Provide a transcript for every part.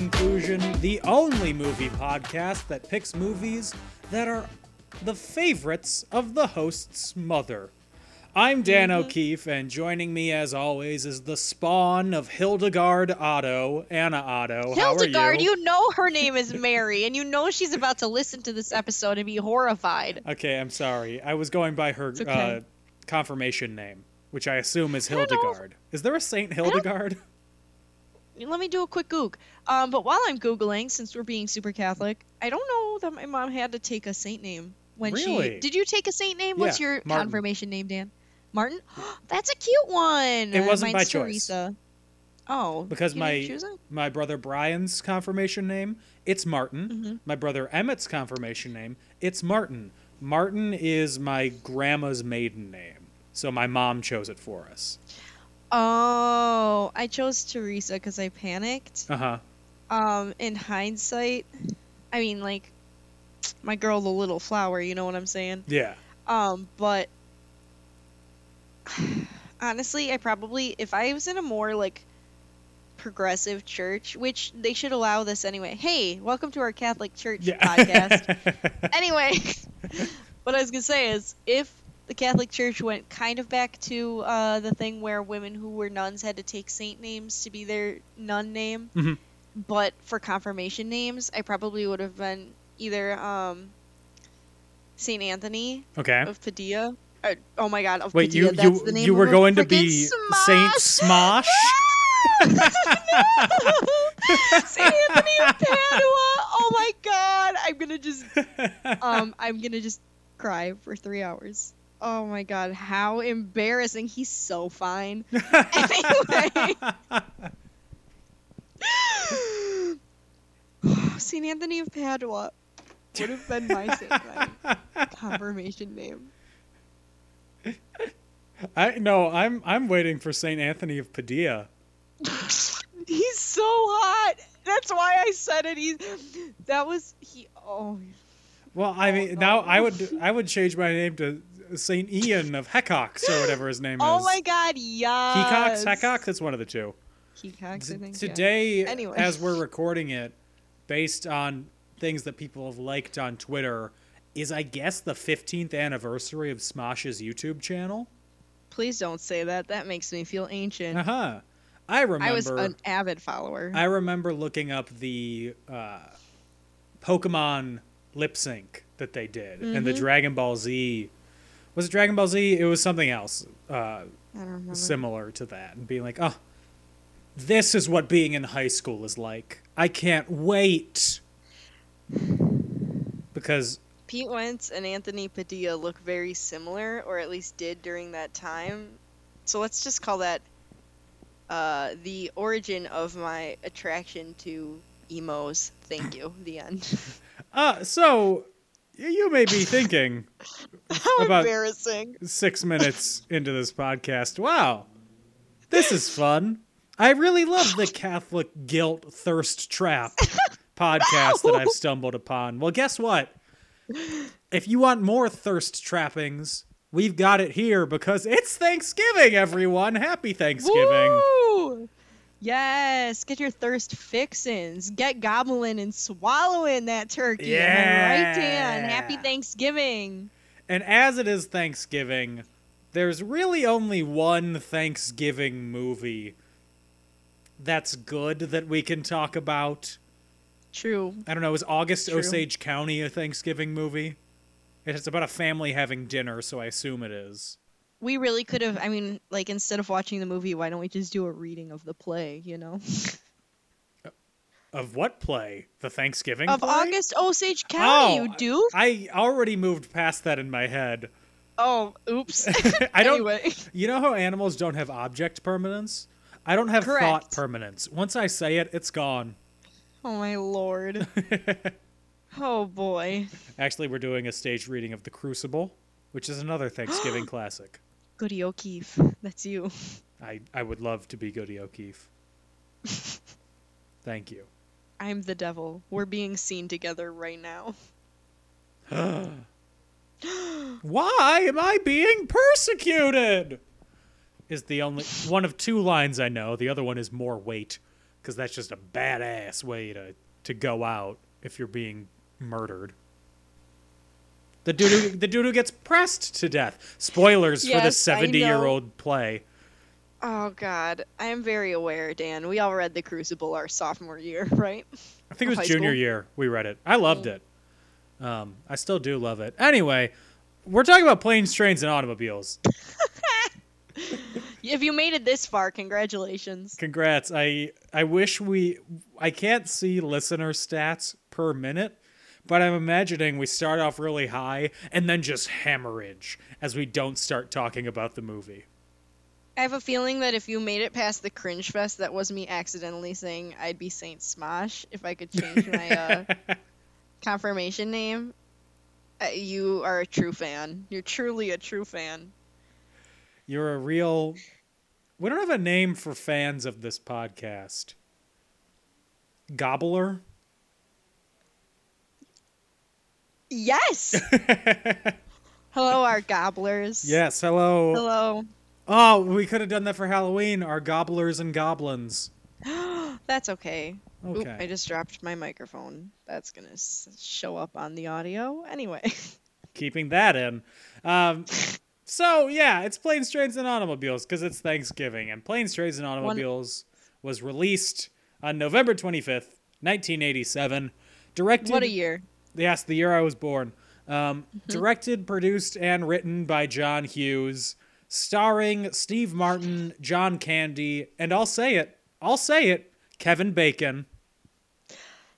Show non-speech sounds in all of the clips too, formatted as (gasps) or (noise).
Conclusion, the only movie podcast that picks movies that are the favorites of the host's mother. I'm Dan O'Keefe, and joining me, as always, is the spawn of Hildegard Otto, Anna Otto. Hildegard, you? you know her name is Mary, and you know she's about to listen to this episode and be horrified. Okay, I'm sorry. I was going by her okay. uh, confirmation name, which I assume is. Hildegard. Is there a Saint Hildegard? (laughs) Let me do a quick goog. Um, but while I'm googling, since we're being super Catholic, I don't know that my mom had to take a saint name when Really? she. Did you take a saint name? What's your Martin. confirmation name, Dan? Martin. (gasps) That's a cute one. It wasn't Mine's by choice. Oh, because my didn't choose it? my brother Brian's confirmation name it's Martin. Mm-hmm. My brother Emmett's confirmation name it's Martin. Martin is my grandma's maiden name, so my mom chose it for us. Oh, I chose Teresa because I panicked. Uh huh. Um, in hindsight, I mean, like, my girl, the little flower. You know what I'm saying? Yeah. Um, but (sighs) honestly, I probably if I was in a more like progressive church, which they should allow this anyway. Hey, welcome to our Catholic Church Yeah. podcast. (laughs) anyway, (laughs) what I was gonna say is if the Catholic Church went kind of back to uh, the thing where women who were nuns had to take saint names to be their nun name, Mhm. but for confirmation names, I probably would have been either um, Saint Anthony okay. of Padilla. Uh, oh my God, of Wait, Padilla. you that's you the name you were going to be Saint Smosh. Smosh? (laughs) Saint Anthony of Padua. Oh my God, I'm gonna just (laughs) um, I'm gonna just cry for three hours. Oh my God, how embarrassing! He's so fine. (laughs) anyway. (gasps) Saint Anthony of Padua would have been my (laughs) confirmation name. I no, I'm I'm waiting for Saint Anthony of Padilla. (laughs) He's so hot. That's why I said it. He's that was he. Oh, Well, I mean, oh, no. now I would I would change my name to Saint Ian of Heckox or whatever his name (laughs) oh is. Oh my God, yes. Hecox, Heckox, That's one of the two. Hecox, I think. yeah. Today, Anyway. as we're recording it, based on things that people have liked on Twitter, is I guess the 15th anniversary of Smosh's YouTube channel. Please don't say that. That makes me feel ancient. Uh huh. I remember. I was an avid follower. I remember looking up the uh, Pokemon lip sync that they did, and Mm-hmm. the Dragon Ball Z. Was it Dragon Ball Z? It was something else uh, I don't similar to that, and being like, oh, this is what being in high school is like. I can't wait. Because Pete Wentz and Anthony Padilla look very similar, or at least did during that time. So let's just call that uh, the origin of my attraction to emos. Thank you. The end. (laughs) Uh, so y- you may be thinking (laughs) How About- embarrassing. six minutes into this podcast, wow, this is fun. I really love the Catholic guilt thirst trap (laughs) podcast that I've stumbled upon. Well, guess what? If you want more thirst trappings, we've got it here because it's Thanksgiving, everyone. Happy Thanksgiving. Woo! Yes, get your thirst fixins. Get gobbling and swallowing that turkey. I right, Dan? Happy Thanksgiving. And as it is Thanksgiving, there's really only one Thanksgiving movie that's good that we can talk about. True. I don't know, is August True. Osage County a Thanksgiving movie? It's about a family having dinner, so I assume it is. We really could have. I mean, like instead of watching the movie, why don't we just do a reading of the play? You know, Of what play? The Thanksgiving of play? August Osage County. Oh, you do? I already moved past that in my head. Oh, oops. (laughs) I don't. Anyway. You know how animals don't have object permanence? I don't have thought permanence. Once I say it, it's gone. Oh my lord. (laughs) oh boy. Actually, we're doing a stage reading of The Crucible, which is another Thanksgiving (gasps) classic. Goody O'Keefe. That's you. I, I would love to be Goody O'Keefe. (laughs) Thank you. I'm the devil. We're being seen together right now. (gasps) Why am I being persecuted? Is the only one of two lines I know. The other one is more weight, because that's just a badass way to to go out if you're being murdered. The dude, who, the dude who gets pressed to death. Spoilers for the Yes, I know. seventy-year-old play. Oh god. I am very aware, Dan. We all read The Crucible our sophomore year, (laughs) right? I think it was junior school? year we read it. I loved it. Um, I still do love it. Anyway, we're talking about planes, trains, and automobiles. (laughs) If you made it this far, congratulations. Congrats. I I wish we I can't see listener stats per minute, but I'm imagining we start off really high and then just hemorrhage as we don't start talking about the movie. I have a feeling that if you made it past the cringe fest, that was me accidentally saying I'd be Saint Smosh if I could change my uh, (laughs) confirmation name. Uh, you are a true fan. You're truly a true fan. You're a real We don't have a name for fans of this podcast. Gobbler? Yes. (laughs) Hello, our gobblers. Yes, hello. Hello. Oh, we could have done that for Halloween. Our gobblers and goblins. (gasps) That's okay. Oop, Okay. I just dropped my microphone. That's gonna s- show up on the audio anyway. (laughs) keeping that in. Um, so yeah, it's Planes, Trains, and Automobiles because it's Thanksgiving, and Planes, Trains, and Automobiles was released on November twenty fifth, nineteen eighty seven. Directed. what a year. Yes, the year I was born. Um, Mm-hmm. Directed, produced, and written by John Hughes, starring Steve Martin, John Candy, and I'll say it, I'll say it, Kevin Bacon.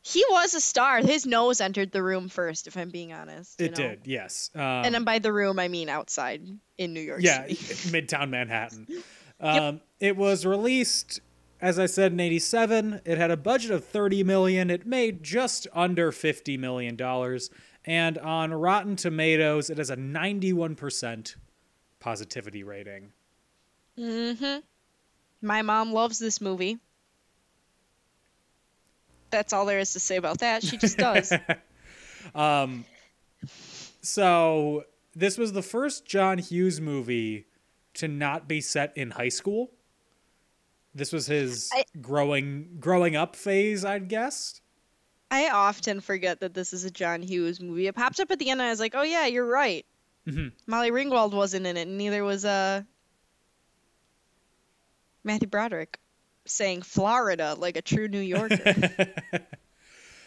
He was a star. His nose entered the room first, if I'm being honest. you It know? did, yes. Um, And then by the room, I mean outside in New York yeah. (laughs) Midtown Manhattan. (laughs) Um, It was released, as I said, in '87. It had a budget of 30 million. It made just under 50 million dollars, and on Rotten Tomatoes, it has a 91 percent positivity rating. Mm-hmm. My mom loves this movie. That's all there is to say about that. She just does. (laughs) um So this was the first John Hughes movie to not be set in high school. This was his I- growing growing up phase, I'd guess. I often forget that this is a John Hughes movie. It popped up at the end, and I was like, "Oh yeah, you're right." Mhm. Molly Ringwald wasn't in it, and neither was uh Matthew Broderick, saying Florida like a true New Yorker. (laughs)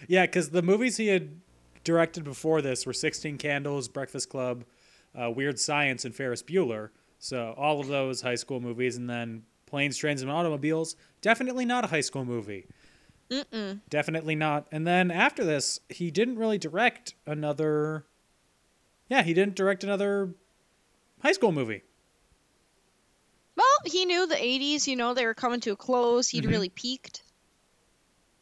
Yeah, because the movies he had directed before this were 16 Candles, Breakfast Club, uh, Weird Science, and Ferris Bueller. So all of those high school movies, and then Planes, Trains, and Automobiles. Definitely not a high school movie. Mm-mm. Definitely not. And then after this, he didn't really direct another. Yeah, he didn't direct another high school movie. Well, he knew the 80s, you know, they were coming to a close. He'd Mhm. really peaked.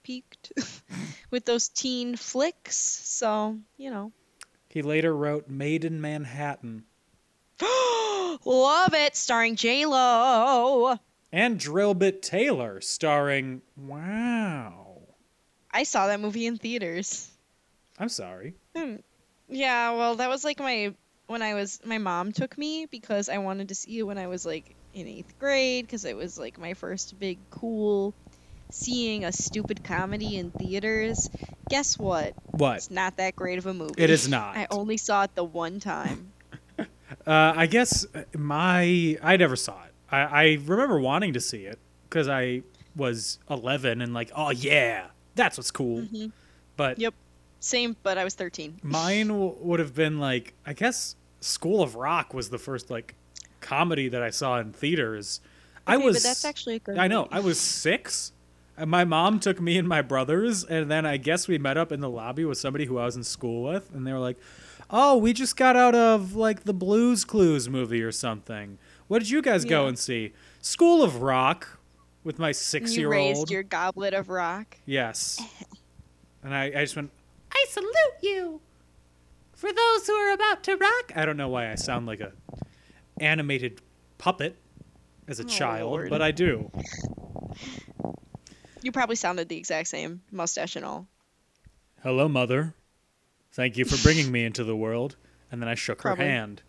Peaked (laughs) with those teen flicks. So, you know. He later wrote Maid in Manhattan (gasps) Love it, starring J Lo. And Drillbit Taylor, starring. Wow. I saw that movie in theaters. I'm sorry. Yeah, well, that was like my when I was my mom took me because I wanted to see it when I was like in eighth grade because it was like my first big cool seeing a stupid comedy in theaters. Guess what? What? It's not that great of a movie. It is not. I only saw it the one time. (laughs) Uh, I guess my I never saw it. I, I remember wanting to see it because I was 11 and like, oh yeah, that's what's cool. Mm-hmm. But Yep. Same, but I was 13. (laughs) mine w- would have been like, I guess School of Rock was the first like comedy that I saw in theaters. I was. but that's actually a good I know. movie. I was six. And my mom took me and my brothers, and then I guess we met up in the lobby with somebody who I was in school with, and they were like, "Oh, we just got out of like the Blue's Clues movie or something. What did you guys go and see? School of Rock." with my six-year-old. You raised your goblet of rock. Yes. And I, I just went, I salute you. For those who are about to rock. I don't know why I sound like a animated puppet as a oh, child, Lord. but I do. You probably sounded the exact same, mustache and all. Hello, mother. Thank you for bringing me into the world. And then I shook Probably. her hand.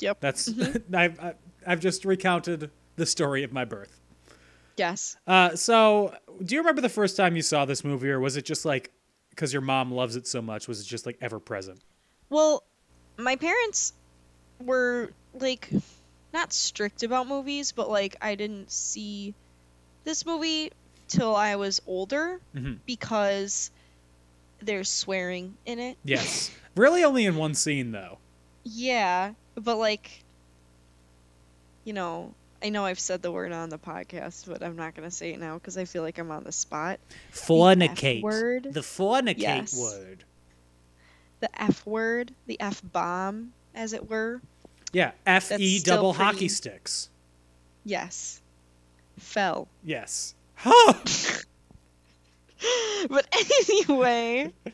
Yep. That's I've mm-hmm. (laughs) I- I've just recounted the story of my birth. Yes. Uh, so, do you remember the first time you saw this movie, or was it just like because your mom loves it so much? Was it just like ever present? Well, my parents were like not strict about movies, but like I didn't see this movie till I was older Mhm. because there's swearing in it. Yes. (laughs) really, only in one scene though. Yeah, but like you know, I know I've said the word on the podcast, but I'm not going to say it now because I feel like I'm on the spot. Fornicate. F word? The fornicate Yes. word. The F word, the F bomb, as it were. Yeah. F E double pretty- hockey sticks. Yes. Fell. Yes. Huh. (laughs) But anyway. (laughs)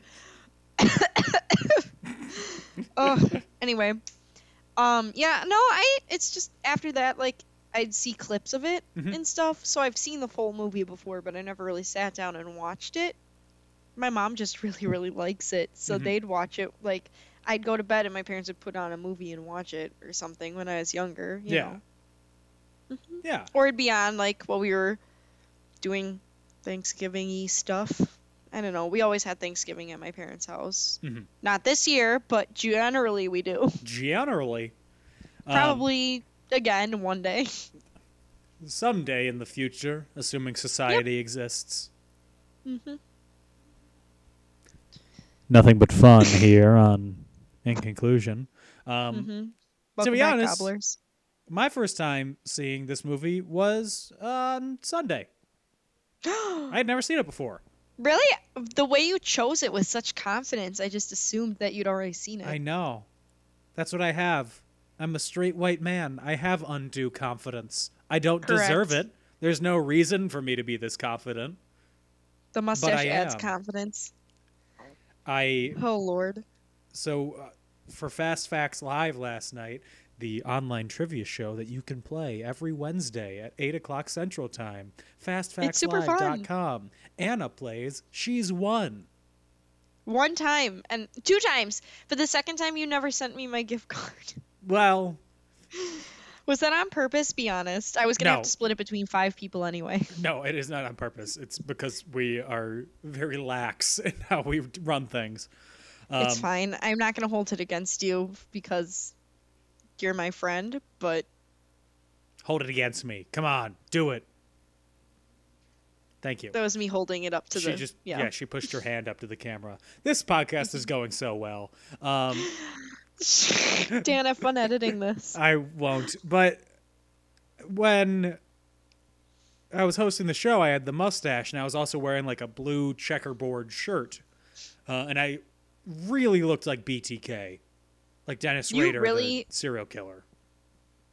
(laughs) oh, anyway. Um, yeah, no, I it's just after that like I'd see clips of it Mhm. and stuff. So I've seen the full movie before, but I never really sat down and watched it. My mom just (laughs) really really likes it. So Mhm. they'd watch it like I'd go to bed and my parents would put on a movie and watch it or something when I was younger, you Yeah. know. yeah. Or it'd be on like while we were doing Thanksgiving y stuff. I don't know. We always had Thanksgiving at my parents' house. Mhm. Not this year, but generally we do. (laughs) Generally. Um, Probably again one day. someday in the future, assuming society exists. hmm Nothing but fun here on In Conclusion. Um, hmm to be back, honest, gobblers. my first time seeing this movie was on Sunday. (gasps) I had never seen it before. Really, the way you chose it with such confidence, I just assumed that you'd already seen it. I know. That's what I have. I'm a straight white man. I have undue confidence. I don't deserve it. There's no reason for me to be this confident. the mustache adds am. confidence. I Oh lord. so uh, for Fast Facts Live last night, the online trivia show that you can play every Wednesday at eight o'clock Central Time. FastFactsLive.com. Anna plays. She's won. One time and two times. But the second time you never sent me my gift card. (laughs) Well, Was that on purpose? Be honest. I was gonna No. have to split it between five people anyway. (laughs) no, it is not on purpose. It's because we are very lax in how we run things. it's Um, fine. I'm not gonna hold it against you because you're my friend. But Hold it against me. Come on, do it. Thank you. that was me holding it up to she the. just yeah. yeah. she pushed her hand up to the camera. This podcast is going so well. Um, (laughs) Dan, have fun editing this. I won't. But when I was hosting the show, I had the mustache, and I was also wearing like a blue checkerboard shirt, uh, and I really looked like BTK, like Dennis You Rader, really- the serial killer.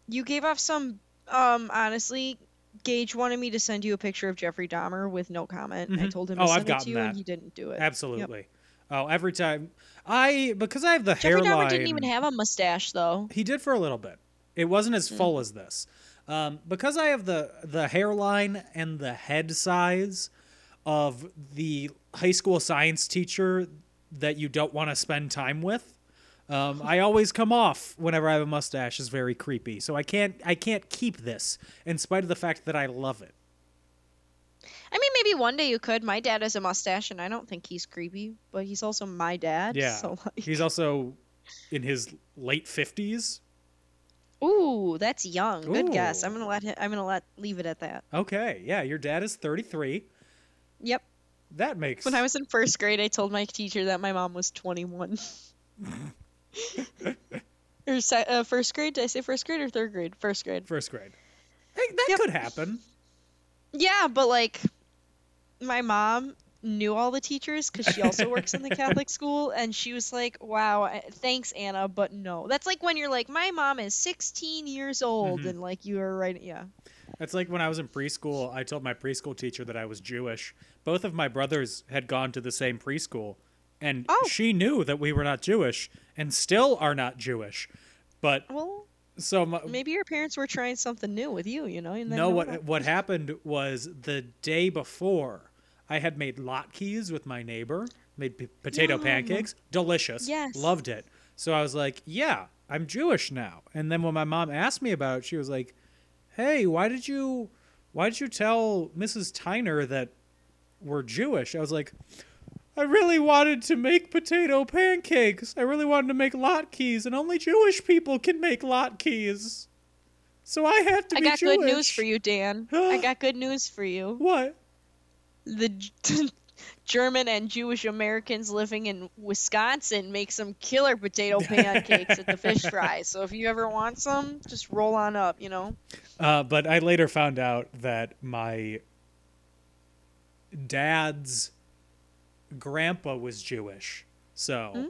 You gave off some. Um, honestly, Gage wanted me to send you a picture of Jeffrey Dahmer with no comment. I Mhm. told him Oh, to I've send it to you, that. and he didn't do it. Absolutely. Oh, every time I because I have the Jeffrey hairline. Dahmer didn't even have a mustache though. He did for a little bit. It wasn't as Hmm. full as this. Um, because I have the the hairline and the head size of the high school science teacher that you don't want to spend time with. Um, I always come off whenever I have a mustache as very creepy. So I can't I can't keep this in spite of the fact that I love it. I mean, maybe one day you could. My dad has a mustache, and I don't think he's creepy, but he's also my dad. Yeah. So (laughs) like, He's also in his late fifties. ooh, that's young. Good guess. I'm gonna let him. I'm gonna let leave it at that. Okay, yeah, your dad is thirty three. Yep. That makes When I was in first grade, I told my teacher that my mom was 21. (laughs) or uh, first grade? Did I say first grade or third grade? First grade. first grade. Hey, that Yep. could happen. Yeah, but like, my mom knew all the teachers because she also works in the Catholic (laughs) school, and she was like, "Wow, thanks, Anna, but no." That's like when you're like, "My mom is 16 years old," Mhm. and like you are right. Yeah. It's like when I was in preschool, I told my preschool teacher that I was Jewish. Both of my brothers had gone to the same preschool, and Oh. she knew that we were not Jewish and still are not Jewish. But Well, so my, maybe your parents were trying something new with you. You know. No, what what happened was the day before I had made latkes with my neighbor, made p- potato (gasps) Yum. pancakes, delicious, Yes. loved it. So I was like, yeah, I'm Jewish now. And then when my mom asked me about it, she was like, hey, why did you why did you tell Mrs. Tyner that we're Jewish? I was like, I really wanted to make potato pancakes. I really wanted to make latkes, and only Jewish people can make latkes. So I had to I got Jewish. good news for you, Dan. (gasps) I got good news for you. What? The (laughs) German and Jewish Americans living in Wisconsin make some killer potato (laughs) pancakes at the fish fry. So if you ever want some, just roll on up. You know. Uh, but I later found out that my dad's grandpa was Jewish, so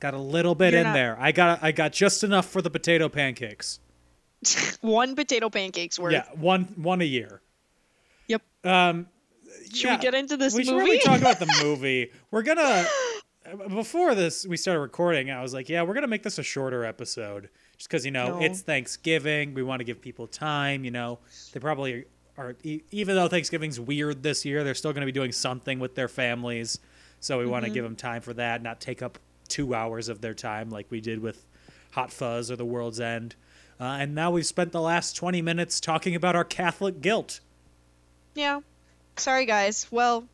got a little bit Mm. You're in not- there. I got I got just enough for the potato pancakes. (laughs) One potato pancakes worth. Yeah, one one a year. Yep. Um, Should yeah, we get into this we should movie? really talk about the (laughs) movie. We're gonna before this we started recording. I was like, yeah, we're gonna make this a shorter episode, just because you know No. it's Thanksgiving. We want to give people time. You know, they probably are. E- even though Thanksgiving's weird this year, they're still gonna be doing something with their families. So we want Mm-hmm. to give them time for that, not take up two hours of their time like we did with Hot Fuzz or The World's End. Uh, and now we've spent the last 20 minutes talking about our Catholic guilt. yeah. Sorry, guys. Well.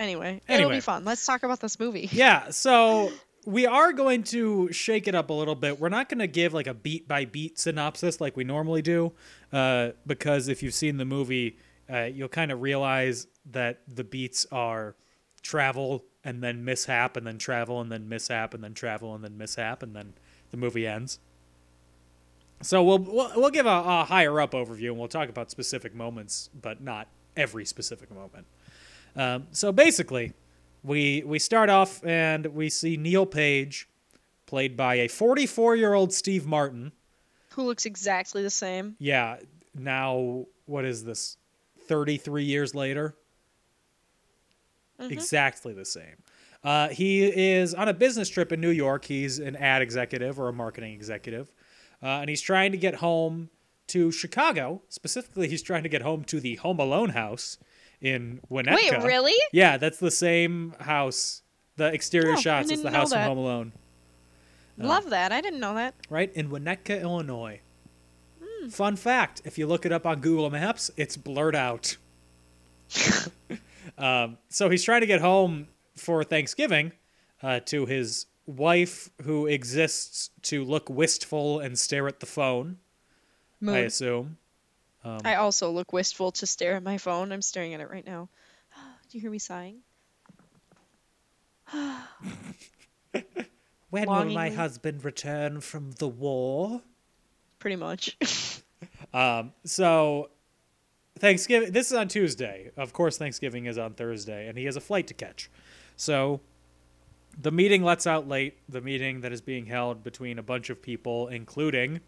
Anyway, it'll be fun. Let's talk about this movie. Yeah, so (laughs) we are going to shake it up a little bit. We're not going to give like a beat by beat synopsis like we normally do, uh, because if you've seen the movie, uh, you'll kind of realize that the beats are travel and then mishap and then travel and then mishap and then travel and then mishap and then the movie ends. So we'll we'll, we'll give a, a higher up overview and we'll talk about specific moments, but not every specific moment. Um, so basically, we we start off and we see Neil Page, played by a 44 year old Steve Martin. Who looks exactly the same? Yeah, now what is this? 33 years later, exactly the same. Uh, he is on a business trip in New York. He's an ad executive or a marketing executive, uh, and he's trying to get home to Chicago. Specifically, he's trying to get home to the Home Alone house in Winnetka. Wait, really? Yeah, that's the same house. The exterior Oh, shots is the house from. Home Alone, Love that. I didn't know that. right in Winnetka, Illinois. Hmm. Fun fact: if you look it up on Google Maps, it's blurred out. (laughs) um, so he's trying to get home for Thanksgiving uh, to his wife, who exists to look wistful and stare at the phone. I assume. Um, I also look wistful to stare at my phone. I'm staring at it right now. (gasps) Do you hear me sighing? (sighs) When will my husband return from the war? Pretty much. (laughs) Um, so Thanksgiving this is on Tuesday. Of course Thanksgiving is on Thursday and he has a flight to catch. So the meeting lets out late, the meeting that is being held between a bunch of people including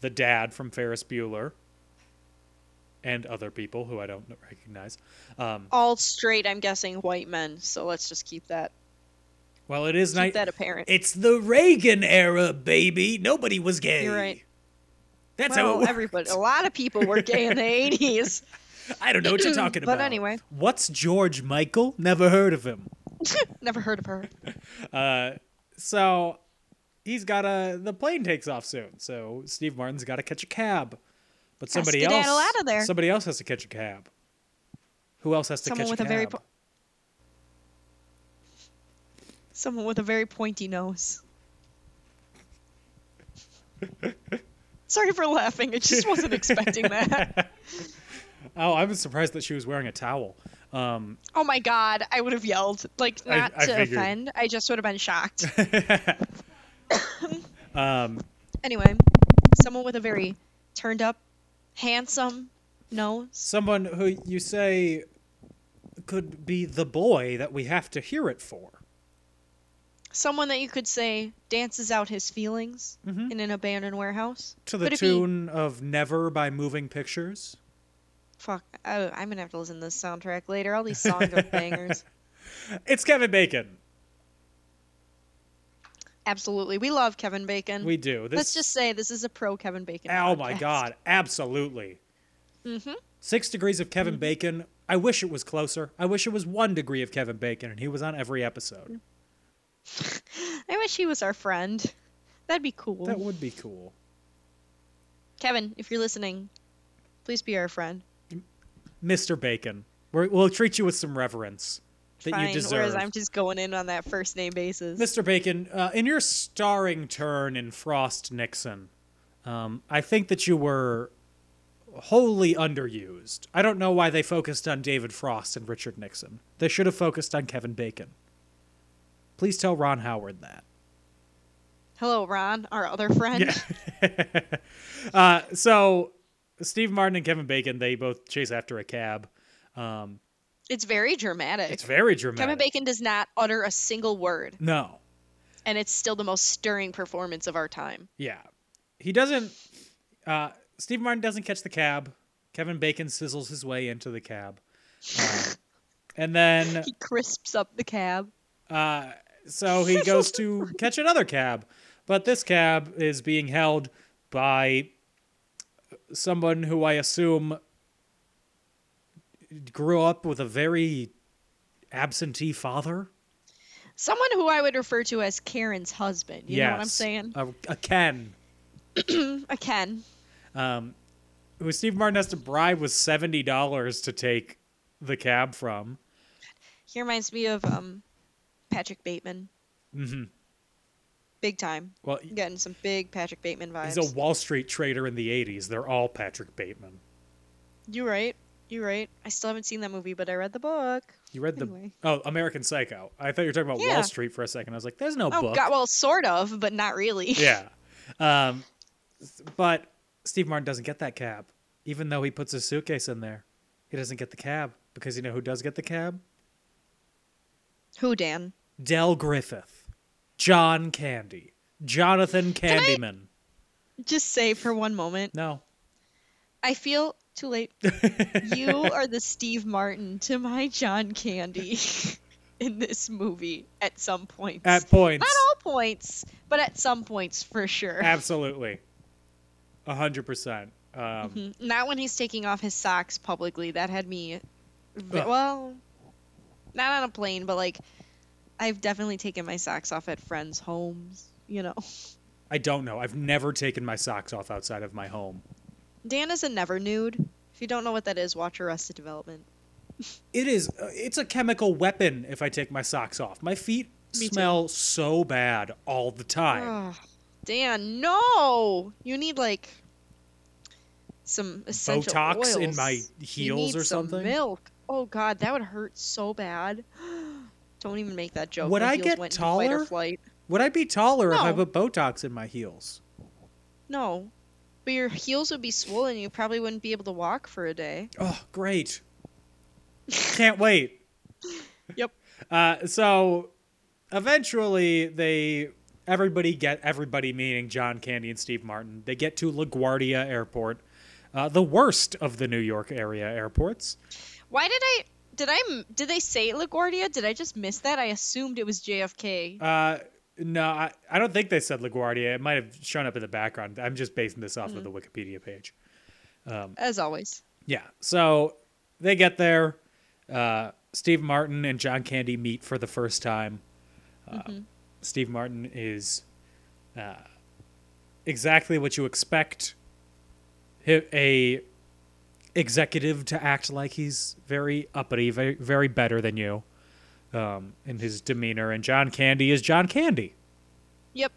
the dad from Ferris Bueller and other people who I don't recognize. Um, All straight, I'm guessing, white men. So let's just keep that well, it is keep that apparent. It's the Reagan era, baby. Nobody was gay. You're right. That's how well, works. everybody, a lot of people were gay in the 80s. (laughs) I don't know what you're (clears throat) talking But about. But anyway. what's George Michael? Never heard of him. (laughs) Never heard of her. (laughs) Uh, so he's got a the plane takes off soon. So Steve Martin's got to catch a cab, but somebody else out of there. somebody else has to catch a cab. Who else has to Someone catch with a a cab? very po- Someone with a very pointy nose. (laughs) Sorry for laughing. I just wasn't expecting that. (laughs) oh, I was surprised that she was wearing a towel. Um, Oh my god, I would have yelled. Like I- not I to figured. offend. I just would have been shocked. (laughs) um, Anyway, someone with a very turned up, handsome nose. someone who you say could be the boy that we have to hear it for. Someone that you could say dances out his feelings Mhm. in an abandoned warehouse. To the But if he- tune of Never by Moving Pictures. Fuck, I, I'm gonna have to listen to this soundtrack later. All these songs are bangers. (laughs) It's Kevin Bacon. Absolutely, we love Kevin Bacon. We do. This, Let's just say this is a pro Kevin Bacon. Oh my god, absolutely. Mhm. Six degrees of Kevin Bacon. I wish it was closer. I wish it was one degree of Kevin Bacon and he was on every episode. (laughs) I wish he was our friend. That'd be cool. That would be cool. Kevin, if you're listening, please be our friend. Mr. Bacon. We're, we'll treat you with some reverence that Fine. you deserve. Whereas I'm just going in on that first name basis. Mr. Bacon, uh, in your starring turn in Frost Nixon, um, I think that you were wholly underused. I don't know why they focused on David Frost and Richard Nixon. They should have focused on Kevin Bacon. Please tell Ron Howard that. Hello, Ron, our other friend. (laughs) uh, so, Steve Martin and Kevin Bacon, they both chase after a cab. Um, It's very dramatic. it's very dramatic. Kevin Bacon does not utter a single word, No. and it's still the most stirring performance of our time. Yeah. He doesn't. Uh, Steve Martin doesn't catch the cab. Kevin Bacon sizzles his way into the cab. Uh, and then, (laughs) He crisps up the cab. uh, so he goes to (laughs) catch another cab. But this cab is being held by someone who I assume grew up with a very absentee father. Someone who I would refer to as Karen's husband. You know what I'm saying? A, a Ken. (clears throat) A Ken. um, who Steve Martin has to bribe with seventy dollars to take the cab from. He reminds me of um, Patrick Bateman. hmm Big time. Well, I'm getting some big Patrick Bateman vibes. he's a Wall Street trader in the '80s. They're all Patrick Bateman. You right. You right. I still haven't seen that movie, but I read the book. You read the Anyway. oh American Psycho. I thought you were talking about Yeah. Wall Street for a second. I was like, "There's no Oh book." God, well, sort of, but not really. (laughs) yeah, um, but Steve Martin doesn't get that cab, even though he puts his suitcase in there. He doesn't get the cab because you know who does get the cab? Who, Dan? Del Griffith, John Candy, Jonathan Candyman. Just say for one moment. No, I feel too late. (laughs) you are the Steve Martin to my John Candy (laughs) in this movie at some points. at points. Not all points, but at some points for sure. Absolutely. A hundred percent. Um, Mhm. Not when he's taking off his socks publicly. That had me. v- Ugh. Well, not on a plane, but like, I've definitely taken my socks off at friends' homes. You know, I don't know. I've never taken my socks off outside of my home. Dan is a never nude. If you don't know what that is, watch Arrested Development. (laughs) It is. Uh, it's a chemical weapon. If I take my socks off, my feet Me too. smell so bad all the time. Ugh. Dan, no! You need like some essential Botox in oils. my You heels need or some something? Milk. Oh God, that would hurt so bad. (gasps) Don't even make that joke. Would My I get went into fight or taller? Would I be taller if I put Botox in my heels? No, but your heels would be swollen. You probably wouldn't be able to walk for a day. Oh, great! (laughs) Can't wait. Yep. Uh, so eventually they everybody get everybody meaning John Candy and Steve Martin. They get to LaGuardia Airport, uh, the worst of the New York area airports. Why did I? Did I Did they say LaGuardia? Did I just miss that? I assumed it was JFK. Uh, no, I, I don't think they said LaGuardia. It might have shown up in the background. I'm just basing this off of the Wikipedia page. As always. Yeah. So they get there. Uh, Steve Martin and John Candy meet for the first time. Uh, Steve Martin is uh, exactly what you expect a executive to act like he's very uppity, very, very better than you um, in his demeanor. And John Candy is John Candy. Yep.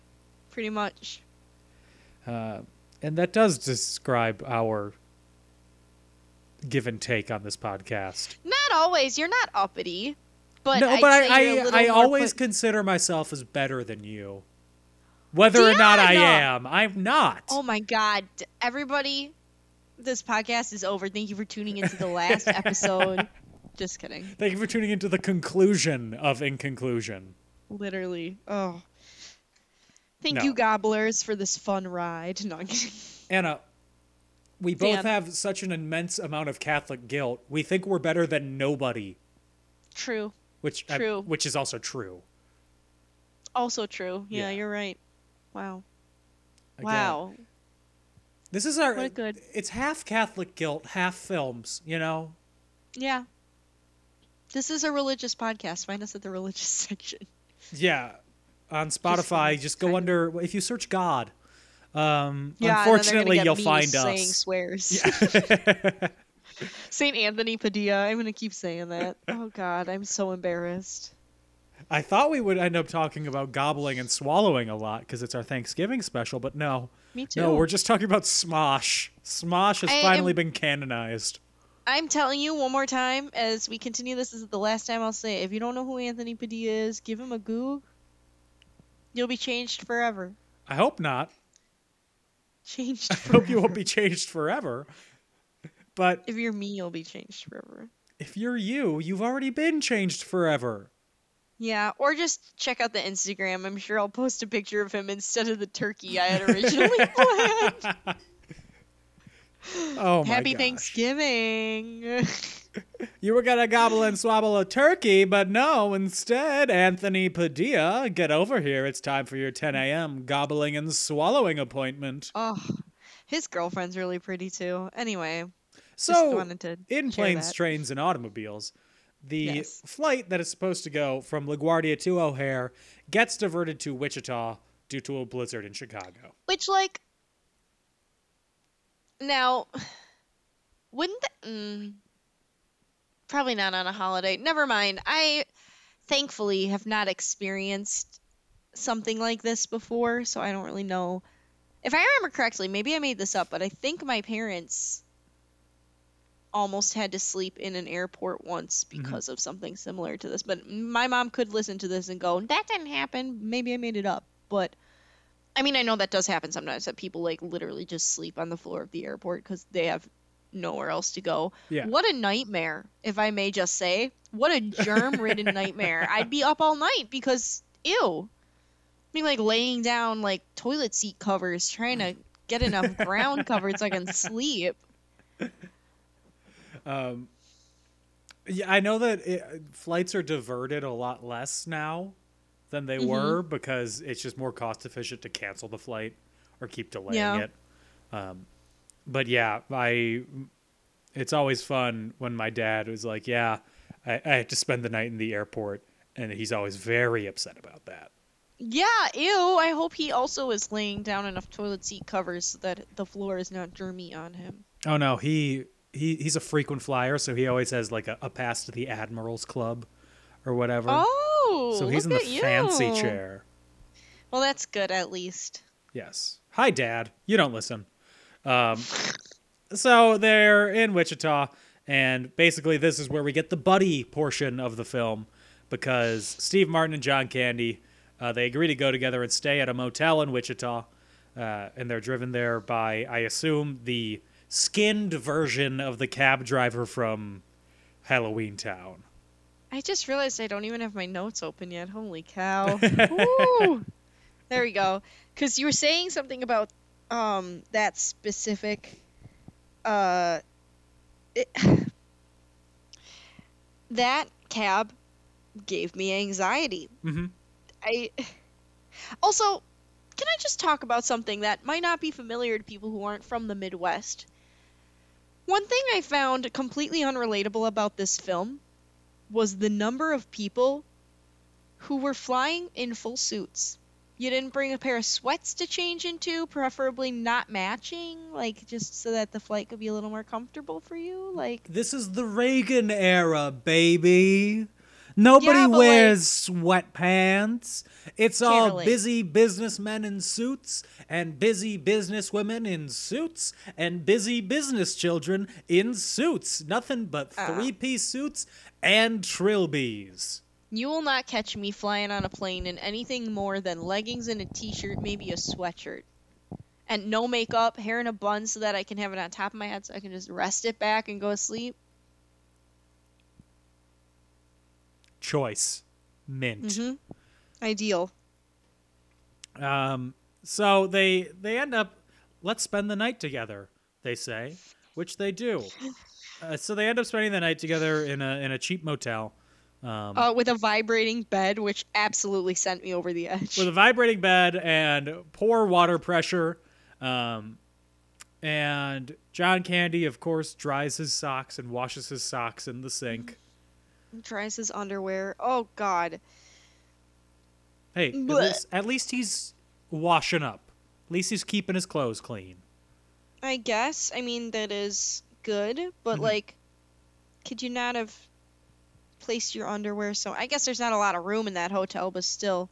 Pretty much. Uh, and that does describe our give and take on this podcast. Not always. You're not uppity. But no, I'd but I, I, I always put- consider myself as better than you. Whether or not I Diana! am, I'm not. Oh my god. Everybody, this podcast is over. Thank you for tuning into the last (laughs) episode. Just kidding. Thank you for tuning into the conclusion of In Conclusion. Literally. Oh. Thank No. you, gobblers, for this fun ride. (laughs) No, I'm kidding. Anna, we both have such an immense amount of Catholic guilt. We think we're better than nobody, True. which I- True. which is also true. Also true. Yeah, Yeah. you're right. Wow. Again, Wow. This is our What good- It's half Catholic guilt, half films, you know? Yeah. This is a religious podcast. Find us at the religious (laughs) section. Yeah. On Spotify, just, go kind of- under if you search God. Um Yeah, unfortunately you'll they're gonna get find us. saying swears. (laughs) Saint Anthony Padilla. I'm gonna keep saying that. Oh God, I'm so embarrassed. I thought we would end up talking about gobbling and swallowing a lot because it's our Thanksgiving special, but no. Me too. No, we're just talking about Smosh. Smosh has I am- finally been canonized. I'm telling you one more time as we continue. This is the last time I'll say. it. If you don't know who Anthony Padilla is, give him a Goog. You'll be changed forever. I hope not. Changed. (laughs) I hope you won't be changed forever. But If you're me, you'll be changed forever. if you're you, you've already been changed forever. Yeah, or just check out the Instagram. I'm sure I'll post a picture of him instead of the turkey I had originally (laughs) planned. Oh my Happy gosh. Thanksgiving. (laughs) You were gonna gobble and swabble a turkey, but no, instead, Anthony Padilla, get over here. It's time for your 10 a.m. gobbling and swallowing appointment. oh, his girlfriend's really pretty too. Anyway, So, in planes, that. trains, and automobiles, the Yes. flight that is supposed to go from LaGuardia to O'Hare gets diverted to Wichita due to a blizzard in Chicago. which like now wouldn't that, mm, probably not on a holiday. Never mind. I thankfully have not experienced something like this before, so I don't really know. If I remember correctly, maybe I made this up, but I think my parents almost had to sleep in an airport once because of something similar to this. But my mom could listen to this and go, "That didn't happen. Maybe I made it up." But I mean, I know that does happen sometimes that people like literally just sleep on the floor of the airport because they have nowhere else to go. Yeah. What a nightmare, if I may just say. What a germ-ridden (laughs) nightmare. I'd be up all night because ew. I mean, like laying down like toilet seat covers, trying to get enough (laughs) ground covered so I can sleep. Um, yeah, I know that it, flights are diverted a lot less now than they Mm-hmm. were because it's just more cost efficient to cancel the flight or keep delaying Yeah. it. Um, but yeah, I. It's always fun when my dad was like, "Yeah, I, I had to spend the night in the airport," and he's always very upset about that. Yeah, ew. I hope he also is laying down enough toilet seat covers so that the floor is not germy on him. Oh no, he he he's a frequent flyer, so he always has like a, a pass to the Admirals Club or whatever. Oh, so he's in the fancy you. chair. Well, that's good at least. Yes. Hi, Dad. You don't listen. Um, so they're in Wichita, and basically this is where we get the buddy portion of the film because Steve Martin and John Candy uh, they agree to go together and stay at a motel in Wichita, uh, and they're driven there by I assume the skinned version of the cab driver from Halloween Town. I just realized I don't even have my notes open yet. Holy cow. (laughs) There we go. Because you were saying something about um that specific uh it, (sighs) that cab gave me anxiety. hmm I also can I just talk about something that might not be familiar to people who aren't from the Midwest? One thing I found completely unrelatable about this film was the number of people who were flying in full suits. You didn't bring a pair of sweats to change into, preferably not matching, like just so that the flight could be a little more comfortable for you. Like, This is the Reagan era, baby. Nobody Yeah, wears sweatpants. It's all relate. busy businessmen in suits and busy businesswomen in suits and busy business children in suits. Nothing but Ah. three piece suits and trilbies. You will not catch me flying on a plane in anything more than leggings and a t-shirt, maybe a sweatshirt. And no makeup, hair in a bun so that I can have it on top of my head so I can just rest it back and go to sleep. Choice. Mint. hmm Ideal. Um, so they they end up let's spend the night together. They say, which they do. (sighs) Uh, so they end up spending the night together in a in a cheap motel. Um, Uh, with a vibrating bed, which absolutely sent me over the edge. with a vibrating bed and poor water pressure. Um, and John Candy, of course, dries his socks and washes his socks in the sink. Tries his underwear. Oh God. Hey, at least, at least he's washing up. At least he's keeping his clothes clean. I guess. I mean, that is good, but Mhm. like, could you not have placed your underwear so? I guess there's not a lot of room in that hotel, but still.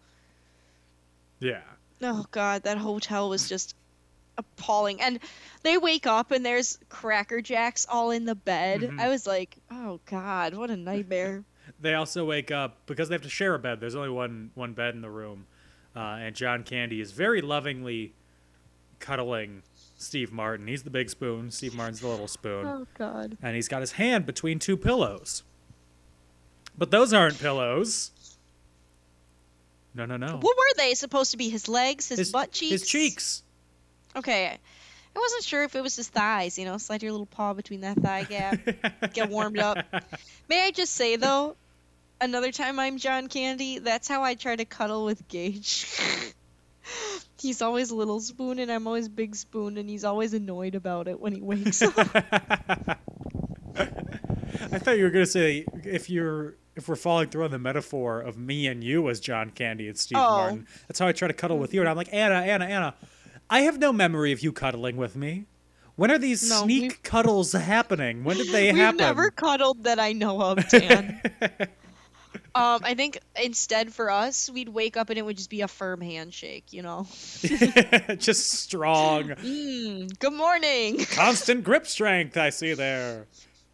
Yeah. Oh God, that hotel was just appalling. And they wake up and there's Cracker Jacks all in the bed. Mhm. I was like, oh God, what a nightmare. (laughs) They also wake up because they have to share a bed. There's only one one bed in the room, uh, and John Candy is very lovingly cuddling Steve Martin. He's the big spoon. Steve Martin's the little spoon. oh God. and he's got his hand between two pillows. But those aren't pillows. No, no, no. What were they supposed to be? His legs, his, butt cheeks, His cheeks. Okay. I wasn't sure if it was his thighs, you know, slide your little paw between that thigh gap, get warmed up. (laughs) May I just say though, another time I'm John Candy, that's how I try to cuddle with Gage. (laughs) he's always little spoon and I'm always big spoon and he's always annoyed about it when he wakes up. (laughs) I thought you were gonna say if you're if we're following through on the metaphor of me and you as John Candy and Steve Oh. Martin. That's how I try to cuddle with you, and I'm like Anna, Anna, Anna. I have no memory of you cuddling with me. When are these No, sneak we've- cuddles happening? When did they (laughs) happen? We've never cuddled that I know of, (laughs) Dan. um, I think instead for us, we'd wake up and it would just be a firm handshake, you know. (laughs) Just strong, Mm, good morning. constant grip strength. I see there.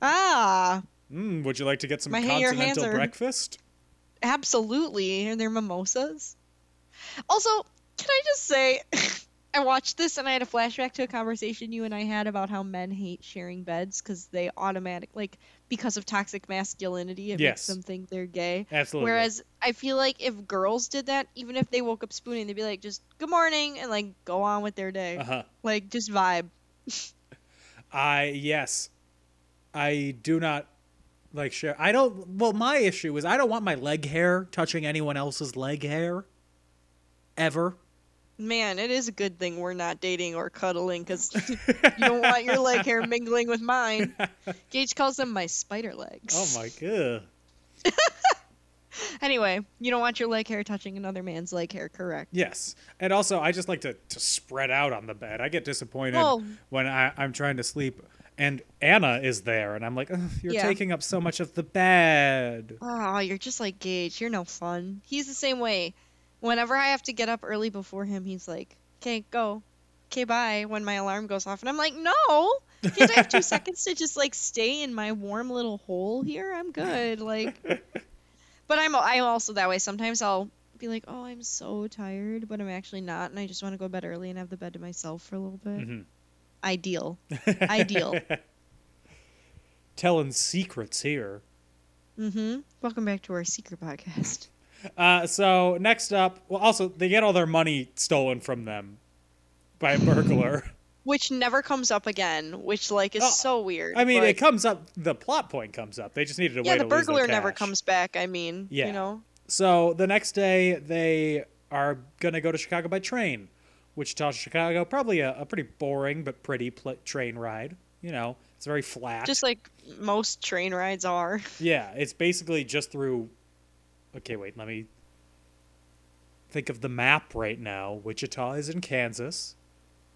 Ah, Mm, would you like to get some My continental are- breakfast? absolutely. And they're mimosas. Also, can I just say, I watched this and I had a flashback to a conversation you and I had about how men hate sharing beds because they automatic like because of toxic masculinity, it Yes. makes them think they're gay. Absolutely. Whereas I feel like if girls did that, even if they woke up spooning, they'd be like, just good morning and like go on with their day. uh huh. Like just vibe. (laughs) I yes, I do not like share. I don't. Well, my issue is I don't want my leg hair touching anyone else's leg hair. Ever. Man, it is a good thing we're not dating or cuddling because (laughs) you don't want your leg hair mingling with mine. Gage calls them my spider legs. Oh my god. (laughs) Anyway, you don't want your leg hair touching another man's leg hair, correct? Yes, and also I just like to, to spread out on the bed. I get disappointed when I, I'm trying to sleep and Anna is there, and I'm like, you're Yeah. taking up so much of the bed. Oh, you're just like Gage. You're no fun. He's the same way. Whenever I have to get up early before him, he's like, "Okay, go. Okay, bye." When my alarm goes off, and I'm like, "No, can't I have two (laughs) seconds to just like stay in my warm little hole here? I'm good." Like, but I'm I'm also that way. Sometimes I'll be like, "Oh, I'm so tired," but I'm actually not, and I just want to go to bed early and have the bed to myself for a little bit. Mhm. Ideal. (laughs) Ideal. Telling secrets here. Mm-hmm. Welcome back to our secret podcast. Uh, so next up, well, also they get all their money stolen from them by a burglar. (laughs) which never comes up again, which like is Oh, so weird. I mean, but- it comes up. The plot point comes up. They just needed a yeah, way the lose their burglar never comes back. I mean, Yeah. you know, So the next day, they are gonna go to Chicago by train. Wichita to Chicago, probably a, a pretty boring but pretty pl- train ride. You know, it's very flat. just like most train rides are. yeah, it's basically just through. Okay, wait. Let me think of the map right now. Wichita is in Kansas.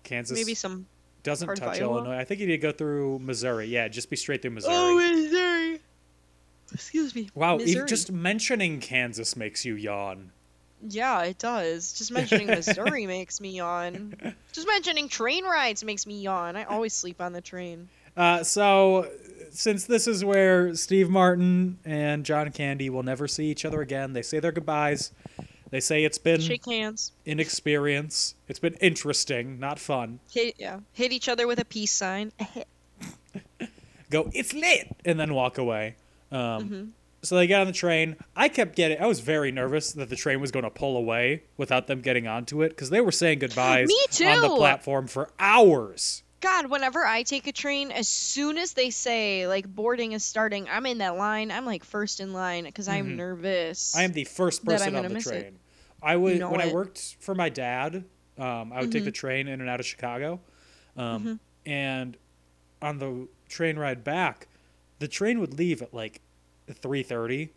Kansas Maybe some. doesn't touch? Illinois. I think you need to go through Missouri. Yeah, just be straight through Missouri. Oh, Missouri. Excuse me. wow, Missouri. just mentioning Kansas makes you yawn. Yeah, it does. Just mentioning Missouri (laughs) makes me yawn. Just mentioning train rides makes me yawn. I always sleep on the train. Uh, so, since this is where Steve Martin and John Candy will never see each other again, they say their goodbyes. They say it's been Shake hands. an experience. It's been interesting, not fun. Hit yeah. Hit each other with a peace sign. (laughs) Go, it's lit, and then walk away. Um, Mm-hmm. So they get on the train. I kept getting. I was very nervous that the train was going to pull away without them getting onto it because they were saying (gasps) goodbyes Me on the platform for hours. God, whenever I take a train, as soon as they say like boarding is starting, I'm in that line. I'm like first in line because I'm nervous. Mm-hmm. I am the first person on the miss it. train. I was know when I it. Mm-hmm. worked for my dad. Um, I would take the train in and out of Chicago, um, and on the train ride back, the train would leave at like three thirty.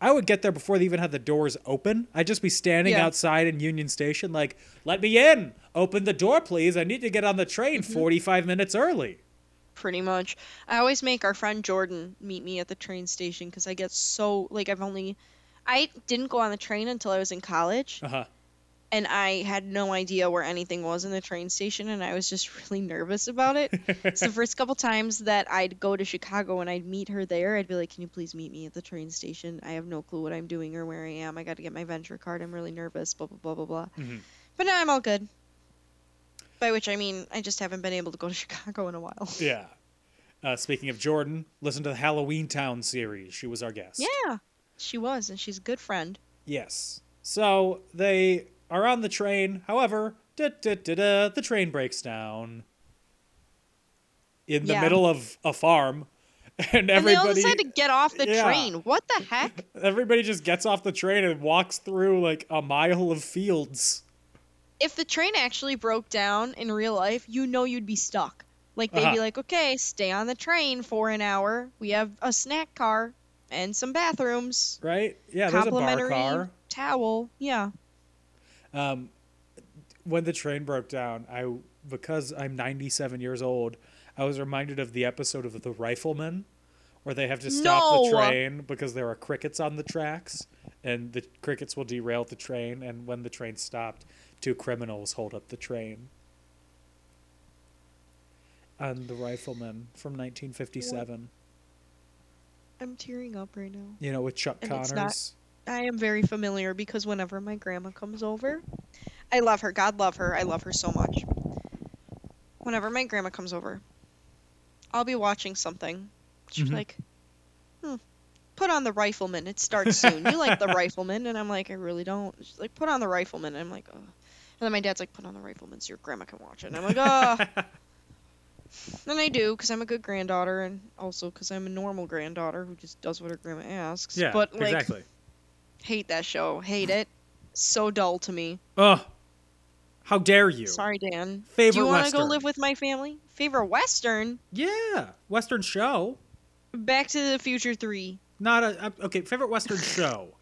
I would get there before they even had the doors open. I'd just be standing Yeah. outside in Union Station, like, "Let me in! Open the door, please! I need to get on the train Mm-hmm. forty-five minutes early." pretty much. I always make our friend Jordan meet me at the train station because I get so like I've only I didn't go on the train until I was in college Uh huh. And I had no idea where anything was in the train station and I was just (laughs) really nervous about it. so the (laughs) first couple times that I'd go to Chicago and I'd meet her there, I'd be like, "Can you please meet me at the train station? I have no clue what I'm doing or where I am. I got to get my Ventra card. I'm really nervous." Blah blah blah blah blah. Mhm. But now I'm all good. By which I mean I just haven't been able to go to (laughs) Chicago in a while. Yeah. Uh, speaking of Jordan, listen to the Halloween Town series. She was our guest. Yeah, she was, and she's a good friend. Yes. So they are on the train. However, da, da, da, da, the train breaks down in the Yeah. middle of a farm, (laughs) and And they all everybody decide to get off the Yeah. train. What the heck? (laughs) everybody just gets off the train and walks through like a mile of fields. if the train actually broke down in real life, you know you'd be stuck. Like they'd be Uh-huh. like, "Okay, stay on the train for an hour. We have a snack car and some bathrooms, Right? Yeah, there's a bar complimentary car. towel." Yeah. Um, when the train broke down, I because I'm 97 years old, I was reminded of the episode of The Rifleman, where they have to stop the train because there are crickets on the tracks, and the crickets will derail the train. And when the train stopped, two criminals hold up the train. And The Rifleman from 1957, I'm tearing up right now. you know, with Chuck And Connors. I am very familiar because whenever my grandma comes over, I love her. God love her. I love her so much. Whenever my grandma comes over, I'll be watching something. She's Mhm. like, hmm, put on the rifleman. It starts soon. You like the (laughs) rifleman? And I'm like, I really don't. She's like, put on the rifleman. And I'm like, oh. And then my dad's like, put on the rifleman so your grandma can watch it. And I'm like, oh. then (laughs) I do because I'm a good granddaughter and also because I'm a normal granddaughter who just does what her grandma asks. yeah, but like, exactly. Hate that show. Hate it. So dull to me. Ugh. How dare you? Sorry, Dan. Favorite Do you want to go live with my family? Favorite Western? Yeah, Western show. Back to the Future 3. Not a okay. Favorite Western (laughs) show.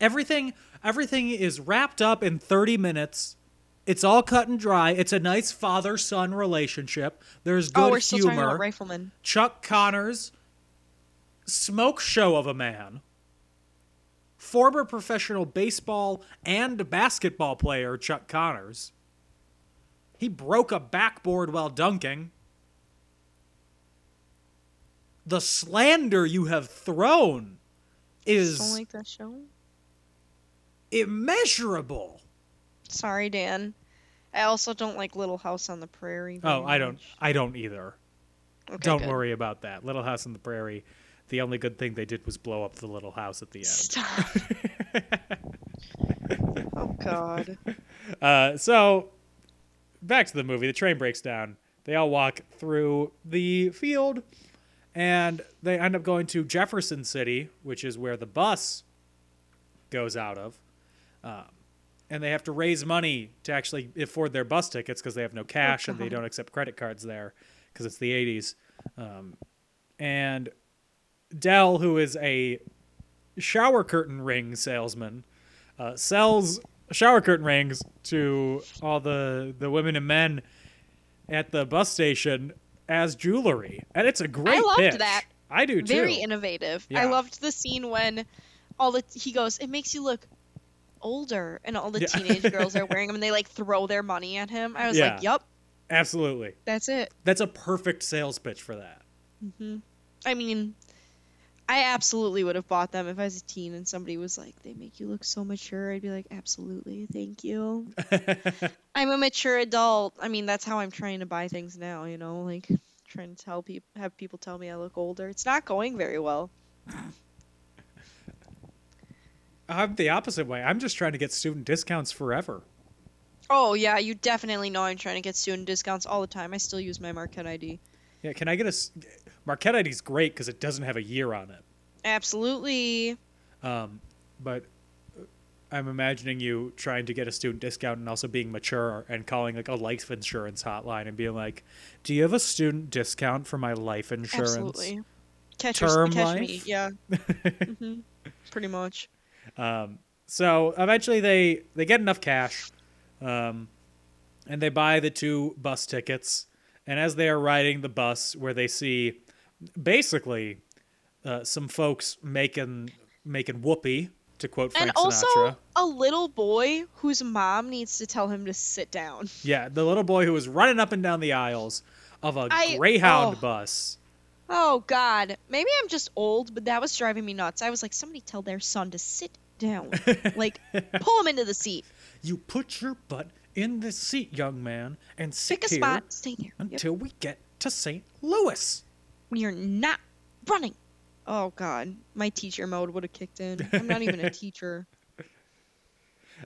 Everything, everything is wrapped up in thirty minutes. It's all cut and dry. It's a nice father-son relationship. There's oh, good oh, we're still talking humor. about Rifleman. Chuck Connors, smoke show of a man. Former professional baseball and basketball player Chuck Connors. He broke a backboard while dunking. The slander you have thrown Don't is like that show? immeasurable. Sorry, Dan. I also don't like Little House on the Prairie. Oh, I don't. I don't either. Okay, don't good. worry about that. Little House on the Prairie. The only good thing they did was blow up the little house at the end. Stop. (laughs) oh God. Uh, so, back to the movie. The train breaks down. They all walk through the field, and they end up going to Jefferson City, which is where the bus goes out of. Um, and they have to raise money to actually afford their bus tickets because they have no cash and they don't accept credit cards there because it's the 80s. Um, and Dell, who is a shower curtain ring salesman, uh, sells shower curtain rings to all the, the women and men at the bus station as jewelry. And it's a great I loved pitch. that. I do too. Very innovative. I loved the scene when all the he goes, "It makes you look older," and all the Yeah. teenage (laughs) girls are wearing them, and they like throw their money at him. I was Yeah. like, "Yup, Absolutely. that's it." That's a perfect sales pitch for that. Mm-hmm. I mean, I absolutely would have bought them if I was a teen and somebody was like, "They make you look so mature." I'd be like, "Absolutely, thank you." (laughs) I'm a mature adult. I mean, that's how I'm trying to buy things now. You know, like trying to tell people, have people tell me I look older. It's not going very well. I'm the opposite way. I'm just trying to get student discounts forever. Oh yeah, you definitely know I'm trying to get student discounts all the time. I still use my Marquette ID. Yeah, can I get a Marquette ID's great because it doesn't have a year on it. Absolutely. Um, but uh, I'm imagining you trying to get a student discount and also being mature and calling like a life insurance hotline and being like, "Do you have a student discount for my life insurance?" Absolutely. Catch, Term catch life? me. Yeah. (laughs) hmm Pretty much. Um, so eventually they they get enough cash, um, and they buy the two bus tickets. And as they are riding the bus, where they see basically uh, some folks making making whoopee, to quote Frank and also Sinatra. a little boy whose mom needs to tell him to sit down. (laughs) Yeah, the little boy who was running up and down the aisles of a I- Greyhound oh. bus. Oh God, maybe I'm just old, but that was driving me nuts. I was like, somebody tell their son to sit down, (laughs) like pull him into the seat, You put your butt in the seat, young man, and sit pick a here spot, stay there. Yep. until we get to St. Louis. We are not running. Oh God, my teacher mode would have kicked in. I'm not even a (laughs) teacher.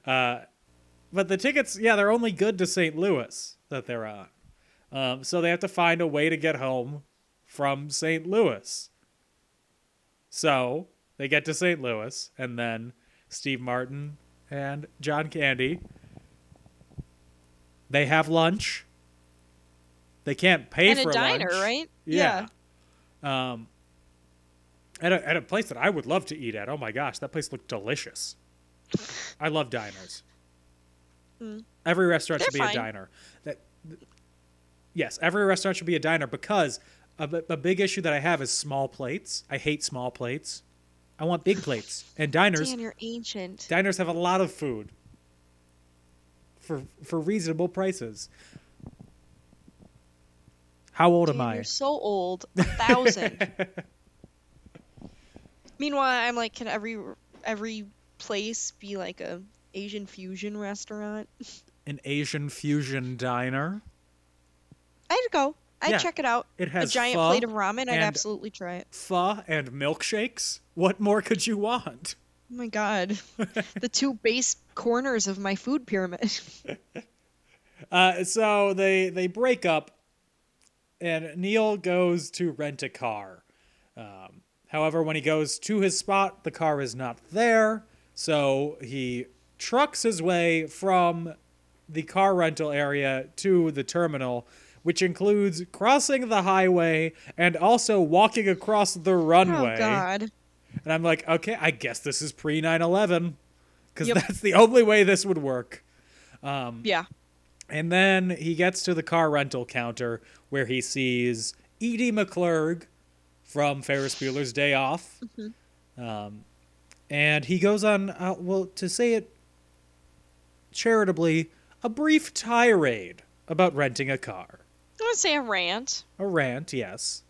Uh, but the tickets, yeah, they're only good to St. Louis that they're on. Um, so they have to find a way to get home from St. Louis. So they get to St. Louis, and then Steve Martin and John Candy they have lunch. They can't pay In for a diner, lunch. right? Yeah. Um, at a, at a place that I would love to eat at. Oh my gosh, that place looked delicious. I love diners. Every restaurant They're should be fine. a diner. That yes, every restaurant should be a diner because a, a big issue that I have is small plates. I hate small plates. I want big plates. And diners Dan, you're ancient. diners have a lot of food for for reasonable prices. How old am I? You're so old. A (laughs) thousand. Meanwhile, I'm like, can every every place be like a Asian fusion restaurant? (laughs) An Asian fusion diner. I'd go. I'd Yeah. check it out. It has a giant plate of ramen. I'd absolutely try it. pho and milkshakes. What more could you want? Oh my god, (laughs) the two base corners of my food pyramid. Uh, so they they break up, and Neil goes to rent a car. Um, however, when he goes to his spot, the car is not there. So he trucks his way from the car rental area to the terminal, which includes crossing the highway and also walking across the runway. Oh god. And I'm like, okay, I guess this is pre 9 11. Because Yep. that's the only way this would work. Yeah. And then he gets to the car rental counter where he sees Edie McClurg from Ferris Bueller's Day Off. Um, and he goes on, uh, well, to say it charitably, a brief tirade about renting a car. I would say a rant. A rant, yes.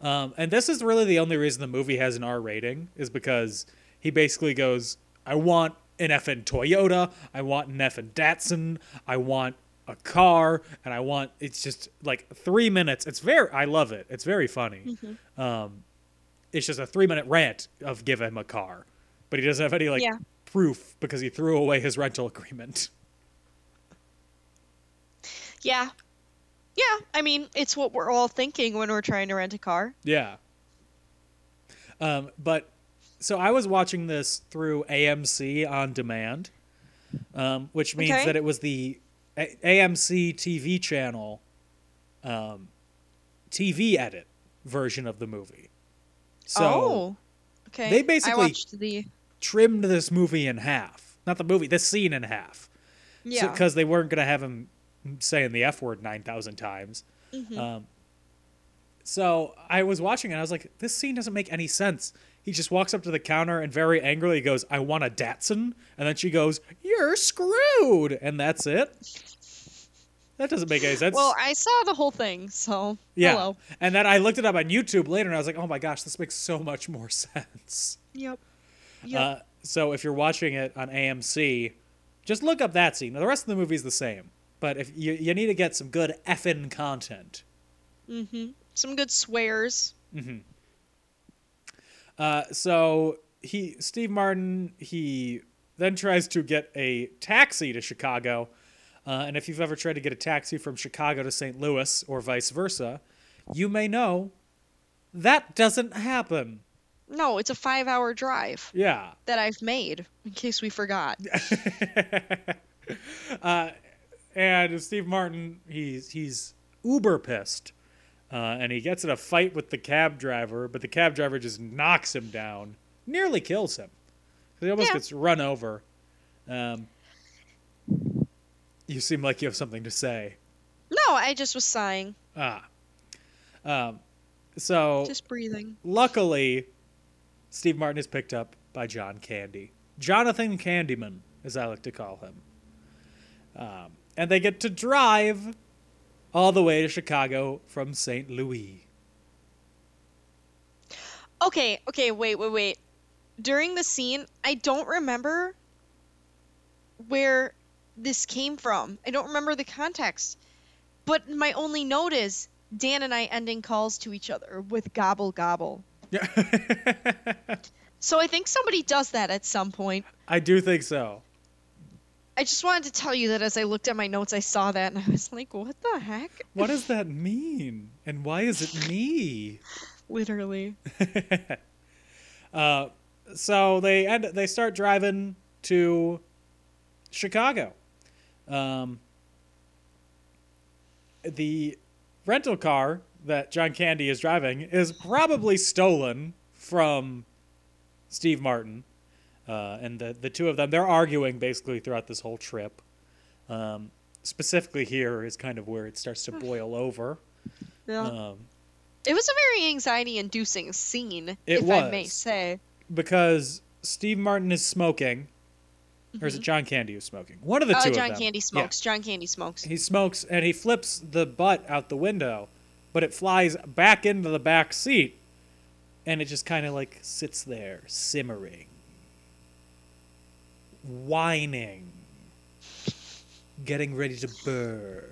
Um, and this is really the only reason the movie has an R rating, is because he basically goes, I want an effing Toyota, I want an effing Datsun, I want a car, and I want, it's just like three minutes. It's very, I love it. It's very funny. Um, it's just a three minute rant of give him a car. But he doesn't have any like Yeah. proof because he threw away his rental agreement. Yeah. Yeah, I mean, it's what we're all thinking when we're trying to rent a car. Yeah. Um, but so I was watching this through AMC on demand, um, which means Okay. that it was the A- AMC TV channel, um, TV edit version of the movie. So oh. Okay. they basically- the trimmed this movie in half. Not the movie, this scene in half. Yeah. Because they weren't going to have him saying the F word 9,000 times. Mm-hmm. Um, so I was watching it. I was like, this scene doesn't make any sense. He just walks up to the counter and very angrily goes, I want a Datsun. And then she goes, You're screwed. And that's it. That doesn't make any sense. well, I saw the whole thing, so yeah. hello. And then I looked it up on YouTube later and I was like, oh my gosh, this makes so much more (laughs) sense. Yep. Yep. Uh, so if you're watching it on AMC, just look up that scene. Now, The rest of the movie's the same. But if you, you need to get some good effing content. Mm-hmm. Some good swears. Uh, so he, Steve Martin, he then tries to get a taxi to Chicago. Uh, and if you've ever tried to get a taxi from Chicago to St. Louis or vice versa, you may know that doesn't happen. No, it's a five hour drive Yeah. that I've made, in case we forgot. (laughs) and Steve Martin, he's he's uber pissed, uh, and he gets in a fight with the cab driver, but the cab driver just knocks him down, nearly kills him. He almost Yeah. gets run over. Um, you seem like you have something to say. No, I just was sighing, Ah. Um, so just breathing. luckily, Steve Martin is picked up by John Candy. Jonathan Candyman, as I like to call him. Um, and they get to drive all the way to Chicago from St. Louis. Okay, okay, wait, wait, wait. During the scene, I don't remember where this came from. I don't remember the context. But my only note is Dan and I ending calls to each other with gobble gobble. Yeah. (laughs) So I think somebody does that at some point. I do think so. I just wanted to tell you that as I looked at my notes, I saw that and I was like, what the heck? What does (laughs) that mean? And why is it me? (laughs) Literally. (laughs) Uh, so they end. They start driving to Chicago. Um, the rental car that John Candy is driving is probably stolen from Steve Martin, uh, and the the two of them they're arguing basically throughout this whole trip. Um, specifically, here is kind of where it starts to boil over. Yeah. Um, it was a very anxiety inducing scene, It if I may say. because Steve Martin is smoking, or is it John Candy who's smoking? One of the Oh, two. of them. Oh, John. Candy Yeah. smokes. John Candy smokes. He smokes and he flips the butt out the window, but it flies back into the back seat, and it just kind of like sits there simmering, whining, getting ready to burn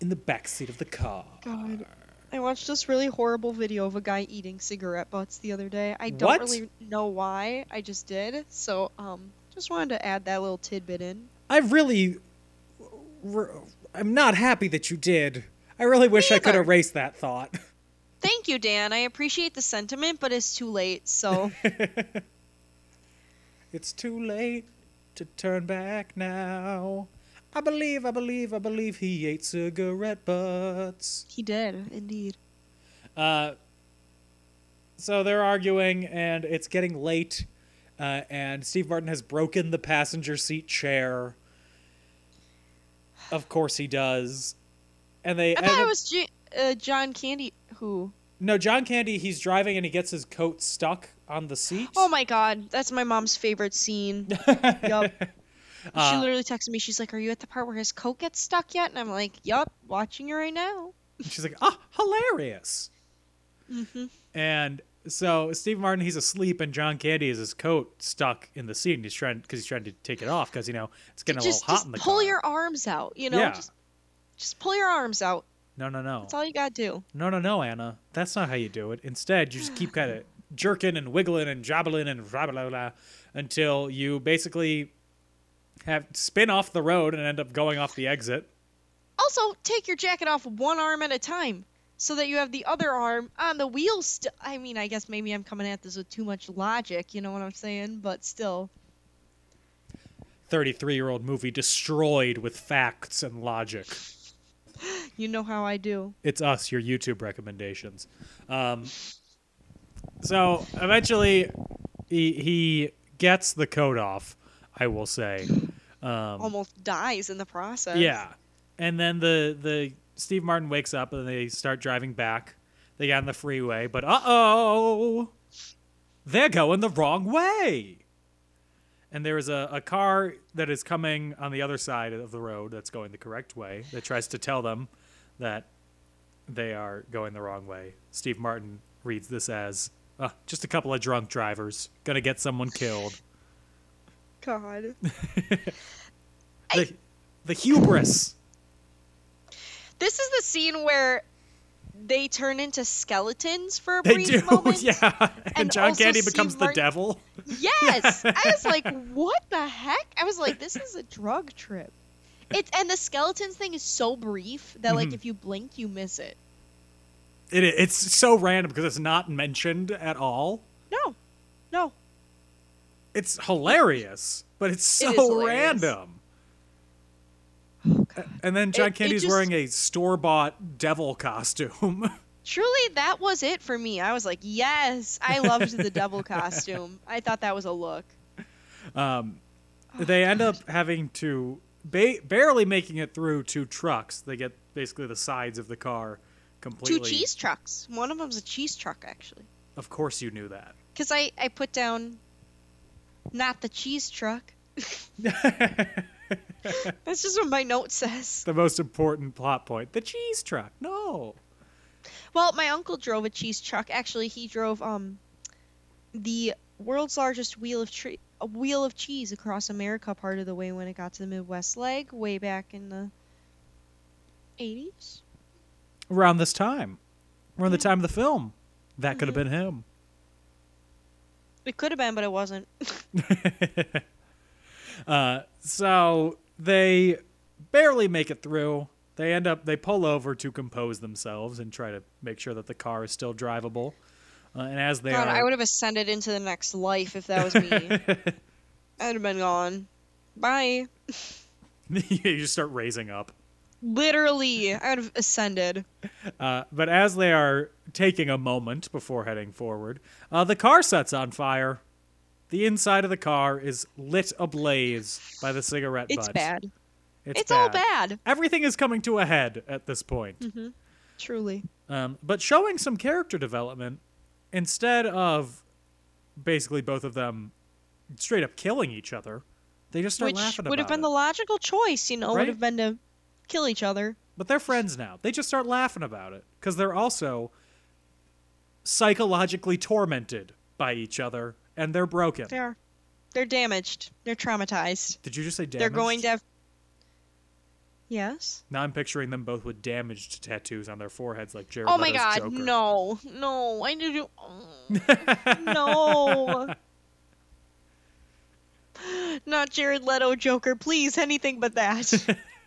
in the back seat of the car. God. I watched this really horrible video of a guy eating cigarette butts the other day. I don't What? really know why. I just did. So, um, just wanted to add that little tidbit in. I really, r- I'm not happy that you did. I really wish I could either. erase that thought. Thank you, Dan. I appreciate the sentiment, but it's too late. So, (laughs) It's too late to turn back now. I believe, I believe, I believe he ate cigarette butts. he did indeed. Uh, so they're arguing, and it's getting late. Uh, and Steve Martin has broken the passenger seat chair. Of course he does. And they I thought it was J- uh, John Candy who. no John Candy. He's driving and he gets his coat stuck on the seat. Oh my God, that's my mom's favorite scene. (laughs) yup. she Uh, literally texted me. She's like, "Are you at the part where his coat gets stuck yet?" And I'm like, "Yup, watching you right now." She's like, ah, hilarious. Mm-hmm. And so Steve Martin, he's asleep, and John Candy is his coat stuck in the seat, and he's trying because he's trying to take it off because you know it's getting a just, little hot in the pull car. Pull your arms out. You know, Yeah. just, just pull your arms out. No, no, no, That's all you gotta do. no, no, no, Anna. That's not how you do it. Instead, you just keep kind of jerking and wiggling and jobbling and blah blah blah until you basically have spin off the road and end up going off the exit. Also, take your jacket off one arm at a time, so that you have the other arm on the wheel. St- I mean, I guess maybe I'm coming at this with too much logic. You know what I'm saying? But still, 33 year old movie destroyed with facts and logic. you know how I do. it's us, your YouTube recommendations. Um, so eventually, he he gets the coat off. I will say, um, Almost dies in the process. yeah. And then the the Steve Martin wakes up and they start driving back. They get on the freeway, but uh oh, they're going the wrong way. And there is a, a car that is coming on the other side of the road that's going the correct way that tries to tell them that they are going the wrong way. Steve Martin reads this as uh, just a couple of drunk drivers gonna get someone killed. God. (laughs) The, the hubris. This is the scene where they turn into skeletons for a They brief do, (laughs) moment. yeah. And, And John Candy becomes the devil. Yes. (laughs) I was like, what the heck? I was like, this is a drug trip. It's and the skeletons thing is so brief that like Mhm. if you blink, you miss it. It, it's so random because it's not mentioned at all. No, no. It's hilarious, but it's so hilarious. random. A- And then John It- it Candy's just- wearing a store bought devil costume. (laughs) Truly, that was it for me. I was like, yes, I loved the devil (laughs) costume. I thought that was a look. um, they end up having to ba- barely making it through two trucks. They get basically the sides of the car completely. Two cheese trucks. One of them's a cheese truck, actually. Of course, you knew that. Because I, I put down not the cheese truck. (laughs) That's just what my note says. the most important plot point: the cheese truck. No. Well, my uncle drove a cheese truck. Actually, he drove um the world's largest wheel of tre- a wheel of cheese across America part of the way when it got to the Midwest leg way back in the 80s. Around this time, around the time of the film, that could have Mm-hmm. been him. It could have been, but it wasn't. (laughs) (laughs) Uh, so they barely make it through. They end up they pull over to compose themselves and try to make sure that the car is still drivable. Uh, and as they God, are, I would have ascended into the next life if that was me. (laughs) I'd have been gone. Bye. you just start raising up. Literally, I would have ascended. Uh, but as they are taking a moment before heading forward, uh, the car sets on fire. The inside of the car is lit ablaze by the cigarette It's butt. bad. It's, It's all bad. Everything is coming to a head at this point. Mm-hmm. Truly. Um, but showing some character development instead of basically both of them straight up killing each other, they just start Which laughing Which would have been it. the logical choice, you know, Right? would have been to kill each other. But they're friends now. They just start laughing about it because they're also psychologically tormented by each other and they're broken. They are. They're damaged. They're traumatized. Did you just say damaged? They're going to have. Yes. Now I'm picturing them both with damaged tattoos on their foreheads like Jared Oh my Leto's god, Joker. no. No. I need to. oh, (laughs) no. Not Jared Leto Joker, please. Anything but that. (laughs)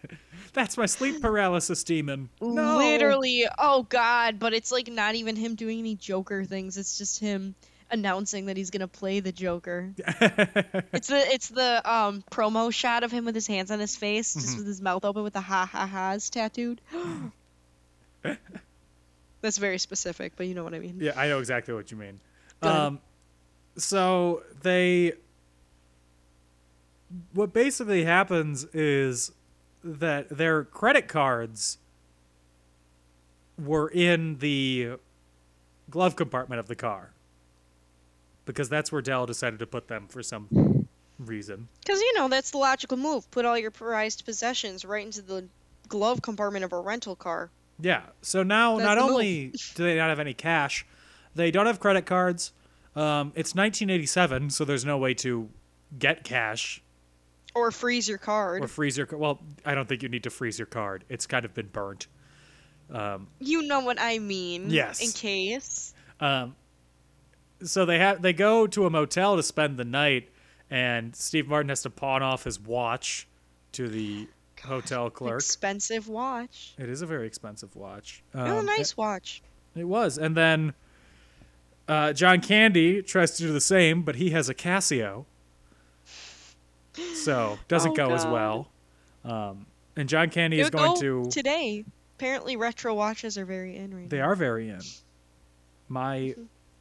That's my sleep paralysis demon. No. Literally. Oh god, but it's like not even him doing any Joker things. It's just him announcing that he's gonna play the Joker. (laughs) it's the it's the um promo shot of him with his hands on his face, just Mm-hmm. with his mouth open with the ha ha ha's tattooed. (gasps) That's very specific, but you know what I mean. Yeah, I know exactly what you mean. Um, so they, what basically happens is that their credit cards were in the glove compartment of the car because that's where Dell decided to put them for some reason. Because you know that's the logical move. Put all your prized possessions right into the glove compartment of a rental car. Yeah. So now, That's not only (laughs) do they not have any cash, they don't have credit cards. Um, it's 1987, so there's no way to get cash Or freeze your card. or freeze your. Well, I don't think you need to freeze your card. It's kind of been burnt. you know what I mean. Yes. In case. Um, so they have they go to a motel to spend the night, and Steve Martin has to pawn off his watch to the hotel clerk. Expensive watch. It is a very expensive watch. oh, Um, nice watch. It was. And then uh, John Candy tries to do the same, but he has a Casio. So, doesn't Oh, go as well. Um, and John Candy It is going go to. today. Apparently, retro watches are very in right now. They now. are very in. My.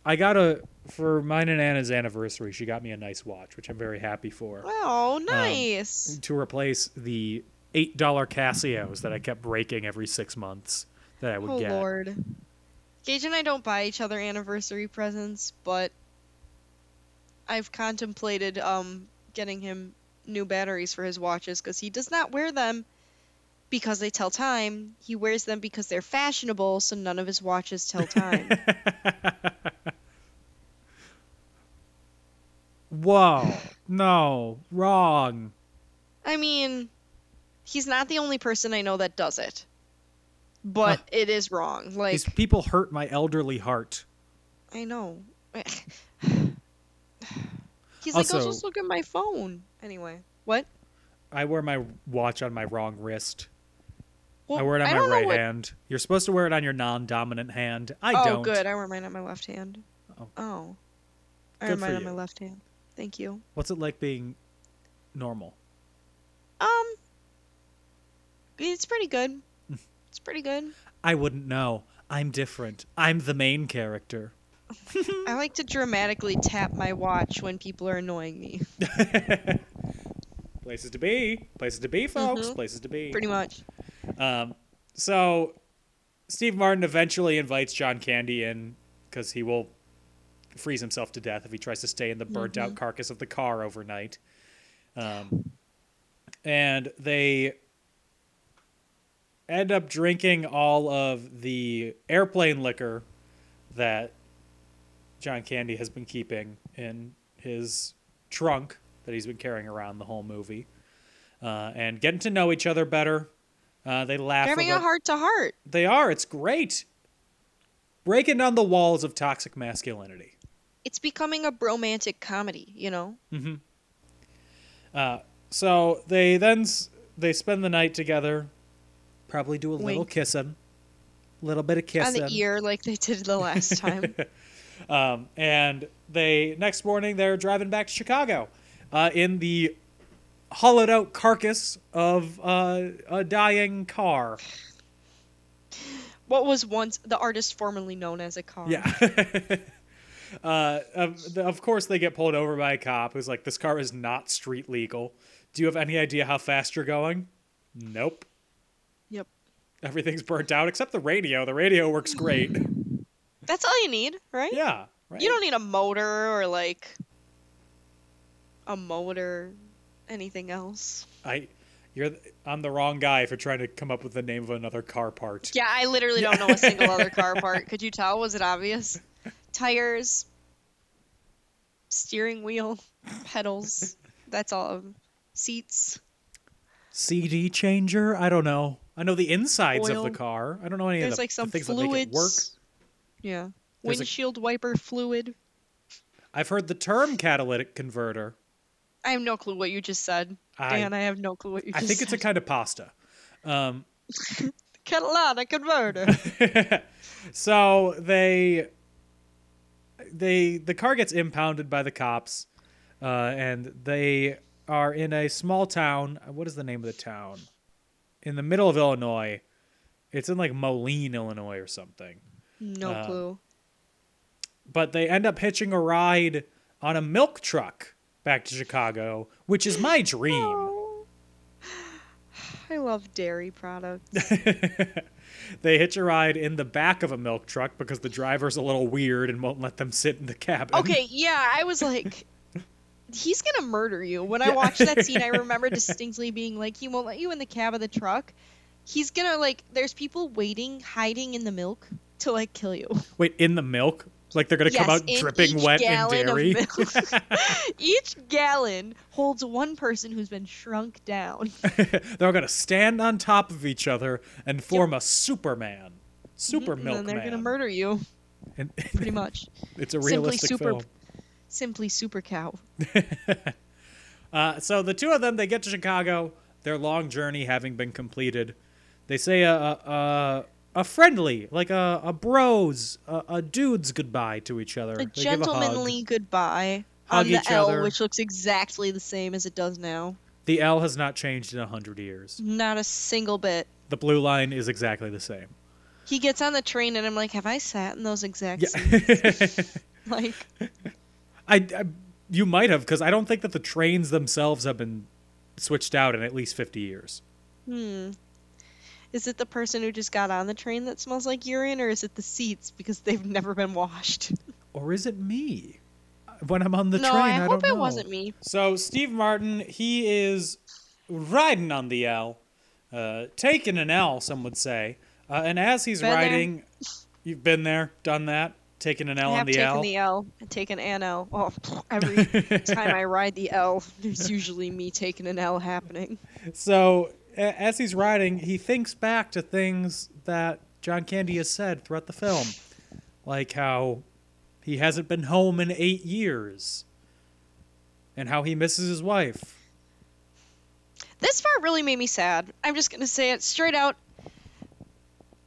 I got a. For mine and Anna's anniversary, she got me a nice watch, which I'm very happy for. Um, nice. To replace the $8 Casios that I kept breaking every six months that I would oh get. lord. Gage and I don't buy each other anniversary presents, but I've contemplated um getting him new batteries for his watches because he does not wear them because they tell time. He wears them because they're fashionable, so none of his watches tell time. (laughs) Whoa. No. Wrong. I mean, he's not the only person I know that does it. but it is wrong. Like These people hurt my elderly heart. I know. (laughs) He's like, I'll just look at my phone. Anyway, what? I wear my watch on my wrong wrist. Well, I wear it on my right what- hand. You're supposed to wear it on your non-dominant hand. I oh, don't. Oh, good. I wear mine on my left hand. Oh. Oh. I wear mine on my left hand. Thank you. What's it like being normal? Um, it's pretty good. (laughs) It's pretty good. I wouldn't know. I'm different. I'm the main character. I like to dramatically tap my watch when people are annoying me. (laughs) Places to be. Places to be, folks. Mhm. Places to be. Pretty much. Um, so Steve Martin eventually invites John Candy in because he will freeze himself to death if he tries to stay in the burnt out carcass of the car overnight. Um, and they end up drinking all of the airplane liquor that John Candy has been keeping in his trunk that he's been carrying around the whole movie, uh, and getting to know each other better. Uh, they laugh. They're having about- a heart to heart. They are. It's great. Breaking down the walls of toxic masculinity. It's becoming a bromantic comedy, you know? Uh, so they then s- they spend the night together. Probably do a little kissing, a little bit of kissing On the ear like they did the last time. (laughs) Um, and they next morning they're driving back to Chicago, uh, in the hollowed out carcass of uh, a dying car. what was once the artist formerly known as a car. Yeah. (laughs) uh, of, of course, they get pulled over by a cop who's like, "This car is not street legal. Do you have any idea how fast you're going?" Nope. Yep. Everything's burnt out except the radio. The radio works great. That's all you need, right? yeah. Right. You don't need a motor or like a motor, anything else. I, you're, I'm the wrong guy for trying to come up with the name of another car part. Yeah, I literally don't know a single other car part. Could you tell? Was it obvious? (laughs) Tires, steering wheel, pedals. That's all. of. Seats. CD changer. I don't know. I know the insides of the car. I don't know any of the, like some things that make it work. Yeah. There's a- Windshield wiper fluid. I've heard the term catalytic converter. I have no clue what you just said. I- Dan, I have no clue what you just said. I think it's a kind of pasta. Um, (laughs) catalytic converter. (laughs) so they they the car gets impounded by the cops uh, and they are in a small town what is the name of the town in the middle of illinois it's in like moline illinois or something no Uh, clue. but they end up hitching a ride on a milk truck back to chicago which is my dream Oh. (sighs) I love dairy products. (laughs) they hitch a ride in the back of a milk truck because the driver's a little weird and won't let them sit in the cabin Okay, yeah, I was like, (laughs) he's gonna murder you. When I watched that scene, I (laughs) remember distinctly being like, he won't let you in the cab of the truck. He's gonna like, there's people waiting, hiding in the milk to like kill you. (laughs) Wait, in the milk? Like they're gonna come out dripping wet in dairy? (laughs) (laughs) each gallon holds one person who's been shrunk down. they're gonna stand on top of each other and form a Superman. Super and milk then they're man. gonna murder you, And- pretty much. it's a Simply realistic super, film. simply super cow. Uh, so the two of them, they get to Chicago. Their long journey having been completed, they say a a, a, friendly, like a, a bros, a, a dude's goodbye to each other. A They gentlemanly hug. goodbye Hug on the each L, other. which looks exactly the same as it does now. The L has not changed in a hundred years. Not a single bit. The blue line is exactly the same. He gets on the train, and I'm like, have I sat in those exact Yeah. seats? (laughs) Like, I, I you might have because I don't think that the trains themselves have been switched out in at least fifty years. hmm. Is it the person who just got on the train that smells like urine, or is it the seats because they've never been washed? (laughs) Or is it me? When I'm on the no, train, I, I, hope don't it know. wasn't me. So Steve Martin, he is riding on the L, uh, taking an L, some would say. Uh, and as he's Been there. riding, you've been there, done that, taking an L I on have the taken L. the L and taken an L. Oh, (laughs) every (laughs) time I ride the L, there's usually me taking an L happening. So a- as he's riding, he thinks back to things that John Candy has said throughout the film, like how he hasn't been home in eight years, and how he misses his wife. This part really made me sad. I'm just gonna say it straight out.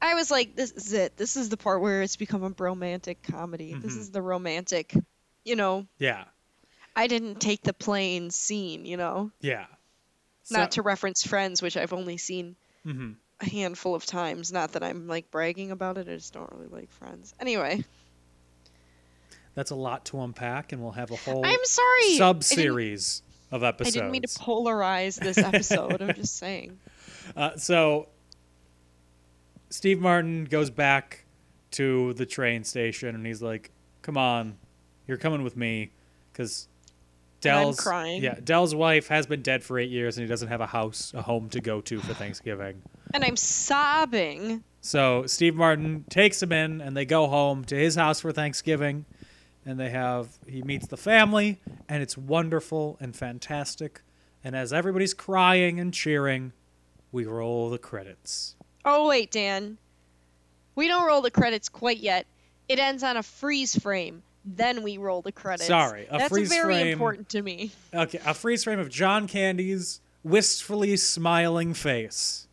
I was like, this is it. This is the part where it's become a romantic comedy. This Mm-hmm. is the romantic, you know. Yeah, I didn't take the plane scene, you know. yeah. Not to reference Friends, which I've only seen Mhm. a handful of times. Not that I'm like bragging about it. I just don't really like Friends. Anyway, That's a lot to unpack, and we'll have a whole I'm sorry. sub series of episodes. I didn't mean to polarize this (laughs) episode. I'm just saying. Uh, so Steve Martin goes back to the train station and he's like, "Come on, you're coming with me," because Dell's crying. yeah Dell's wife has been dead for eight years and he doesn't have a house, a home to go to for Thanksgiving. And I'm sobbing. So Steve Martin takes him in and they go home to his house for Thanksgiving. And they have, he meets the family, and it's wonderful and fantastic. And as everybody's crying and cheering, we roll the credits. Oh wait, Dan. We don't roll the credits quite yet. It ends on a freeze frame. Then we roll the credits. Sorry, a That's freeze very frame- important to me. Okay, a freeze frame of John Candy's wistfully smiling face.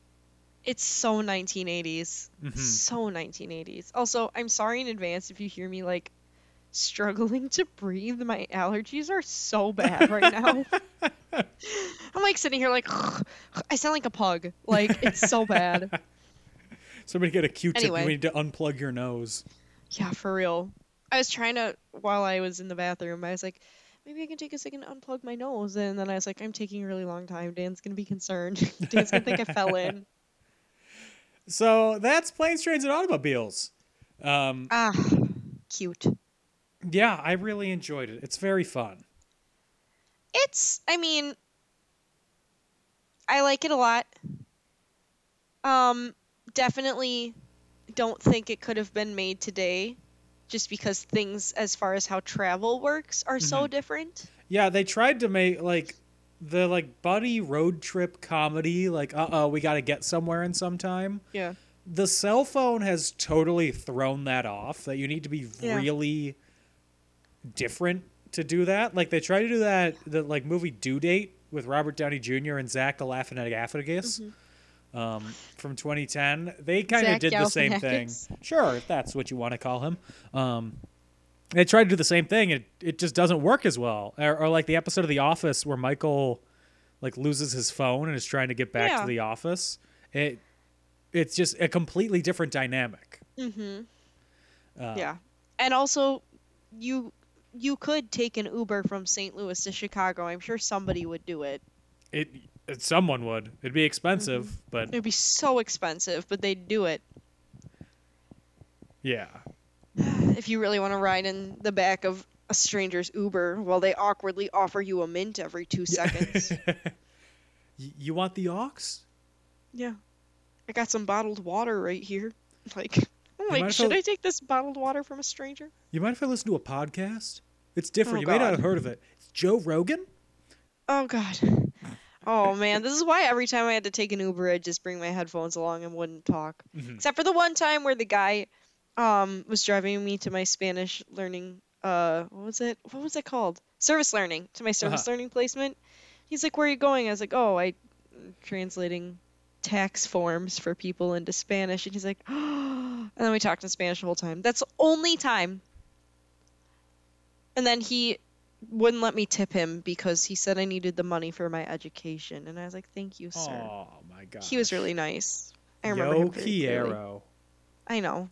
It's so 1980s. Mm-hmm. So 1980s. Also, I'm sorry in advance if you hear me like struggling to breathe. My allergies are so bad right now. (laughs) I'm like sitting here like (sighs) I sound like a pug. Like it's so bad. (laughs) Somebody get a Q-tip. Anyway. You need to unplug your nose. Yeah, for real. I was trying to while I was in the bathroom. I was like, maybe I can take a second to unplug my nose, and then I was like, I'm taking a really long time. Dan's gonna be concerned. (laughs) Dan's gonna think I fell in. (laughs) So that's planes, trains, and automobiles. Um, Ah, cute. yeah, I really enjoyed it. It's very fun. It's. I mean, I like it a lot. Um, definitely don't think it could have been made today, just because things as far as how travel works are so different. Yeah, they tried to make like the like buddy road trip comedy. Like, uh oh, we got to get somewhere in some time. Yeah. the cell phone has totally thrown that off that you need to be Yeah. really different to do that like they tried to do that the like movie due date with robert downey jr and zach galifianakis um, from 2010 they kind of did the same thing sure if that's what you want to call him um, they tried to do the same thing it, it just doesn't work as well or, or like the episode of the office where michael like loses his phone and is trying to get back Yeah. to the office it it's just a completely different dynamic. Mm-hmm. Uh, yeah. And also, you you could take an Uber from St. Louis to Chicago. I'm sure somebody would do. It, it someone would. It'd be expensive, Mm-hmm. but It'd be so expensive, but they'd do it. yeah. (sighs) If you really want to ride in the back of a stranger's Uber while they awkwardly offer you a mint every two seconds. (laughs) You want the aux? yeah. I got some bottled water right here. (laughs) Like, I'm like, should I- I take this bottled water from a stranger? You mind if I listen to a podcast? It's different. Oh, you may not have heard of it. It's Joe Rogan. Oh god. Oh man, this is why every time I had to take an Uber, I'd just bring my headphones along and wouldn't talk. Except for the one time where the guy um was driving me to my Spanish learning uh what was it? What was it called? Service learning to my service Uh-huh. learning placement. He's like, "Where are you going?" I was like, "Oh, I translating tax forms for people into Spanish." And he's like, (gasps) and then we talked in Spanish the whole time. That's the only time. And then he wouldn't let me tip him because he said I needed the money for my education, and I was like, "Thank you, sir." Oh my god. He was really nice. I remember Yo him very I know.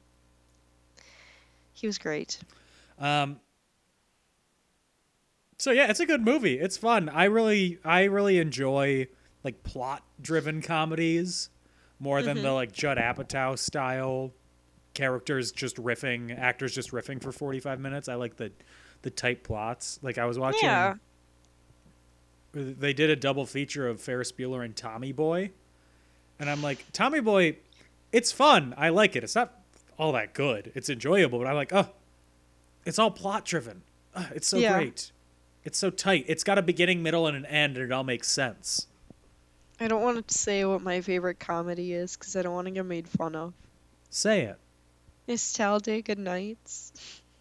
He was great. Um. So yeah, it's a good movie. It's fun. I really, I really enjoy like plot-driven comedies more than Mm-hmm. the like Judd Apatow style characters just riffing, actors just riffing for forty-five minutes. I like the the tight plots. Like I was watching. Yeah. They did a double feature of Ferris Bueller and Tommy Boy, and I'm like, Tommy Boy, it's fun. I like it. It's not all that good. It's enjoyable, but I'm like, oh, it's all plot driven. Uh, it's so Yeah. great. It's so tight. It's got a beginning, middle, and an end, and it all makes sense. I don't want to say what my favorite comedy is because I don't want to get made fun of. Say it. it. Is Talladega Nights?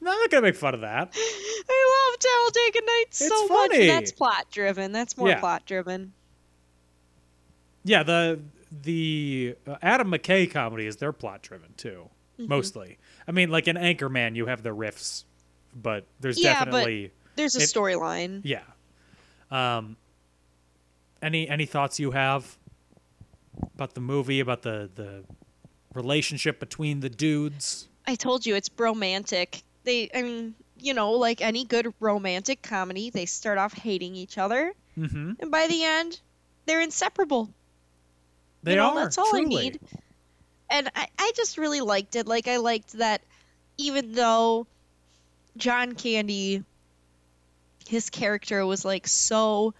No, I'm not gonna make fun of that. (laughs) I love Talladega Nights It's so funny. much. That's plot driven. That's more Yeah. plot driven. Yeah, the the uh, Adam McKay comedies they're plot driven too, Mm-hmm. mostly. I mean, like in Anchorman, you have the riffs, but there's Yeah, but- definitely There's a storyline. yeah. Um. Any any thoughts you have about the movie about the the relationship between the dudes? I told you it's bromantic. They, I mean, you know, like any good romantic comedy, they start off hating each other, Mm-hmm. and by the end, they're inseparable. They you know, are. That's all truly. I need. And I, I just really liked it. Like I liked that even though John Candy his character was like so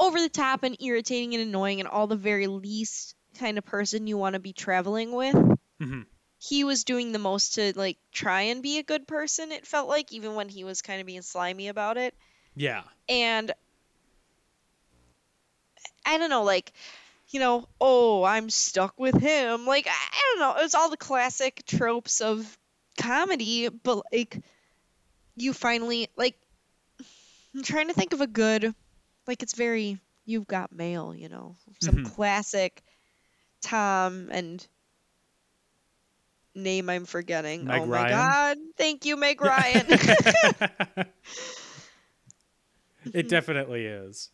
over the top and irritating and annoying and all the very least kind of person you want to be traveling with. Mhm. He was doing the most to like try and be a good person, it felt like, even when he was kind of being slimy about it Yeah. and I don't know, like, you know, oh, I'm stuck with him. Like, I, I don't know. It was all the classic tropes of comedy, but like, you finally like. I'm trying to think of a good, like, it's very you've got mail, you know, some Mhm. classic Tom and name I'm forgetting. Meg oh my god! Thank you, Meg Ryan. (laughs) it definitely is.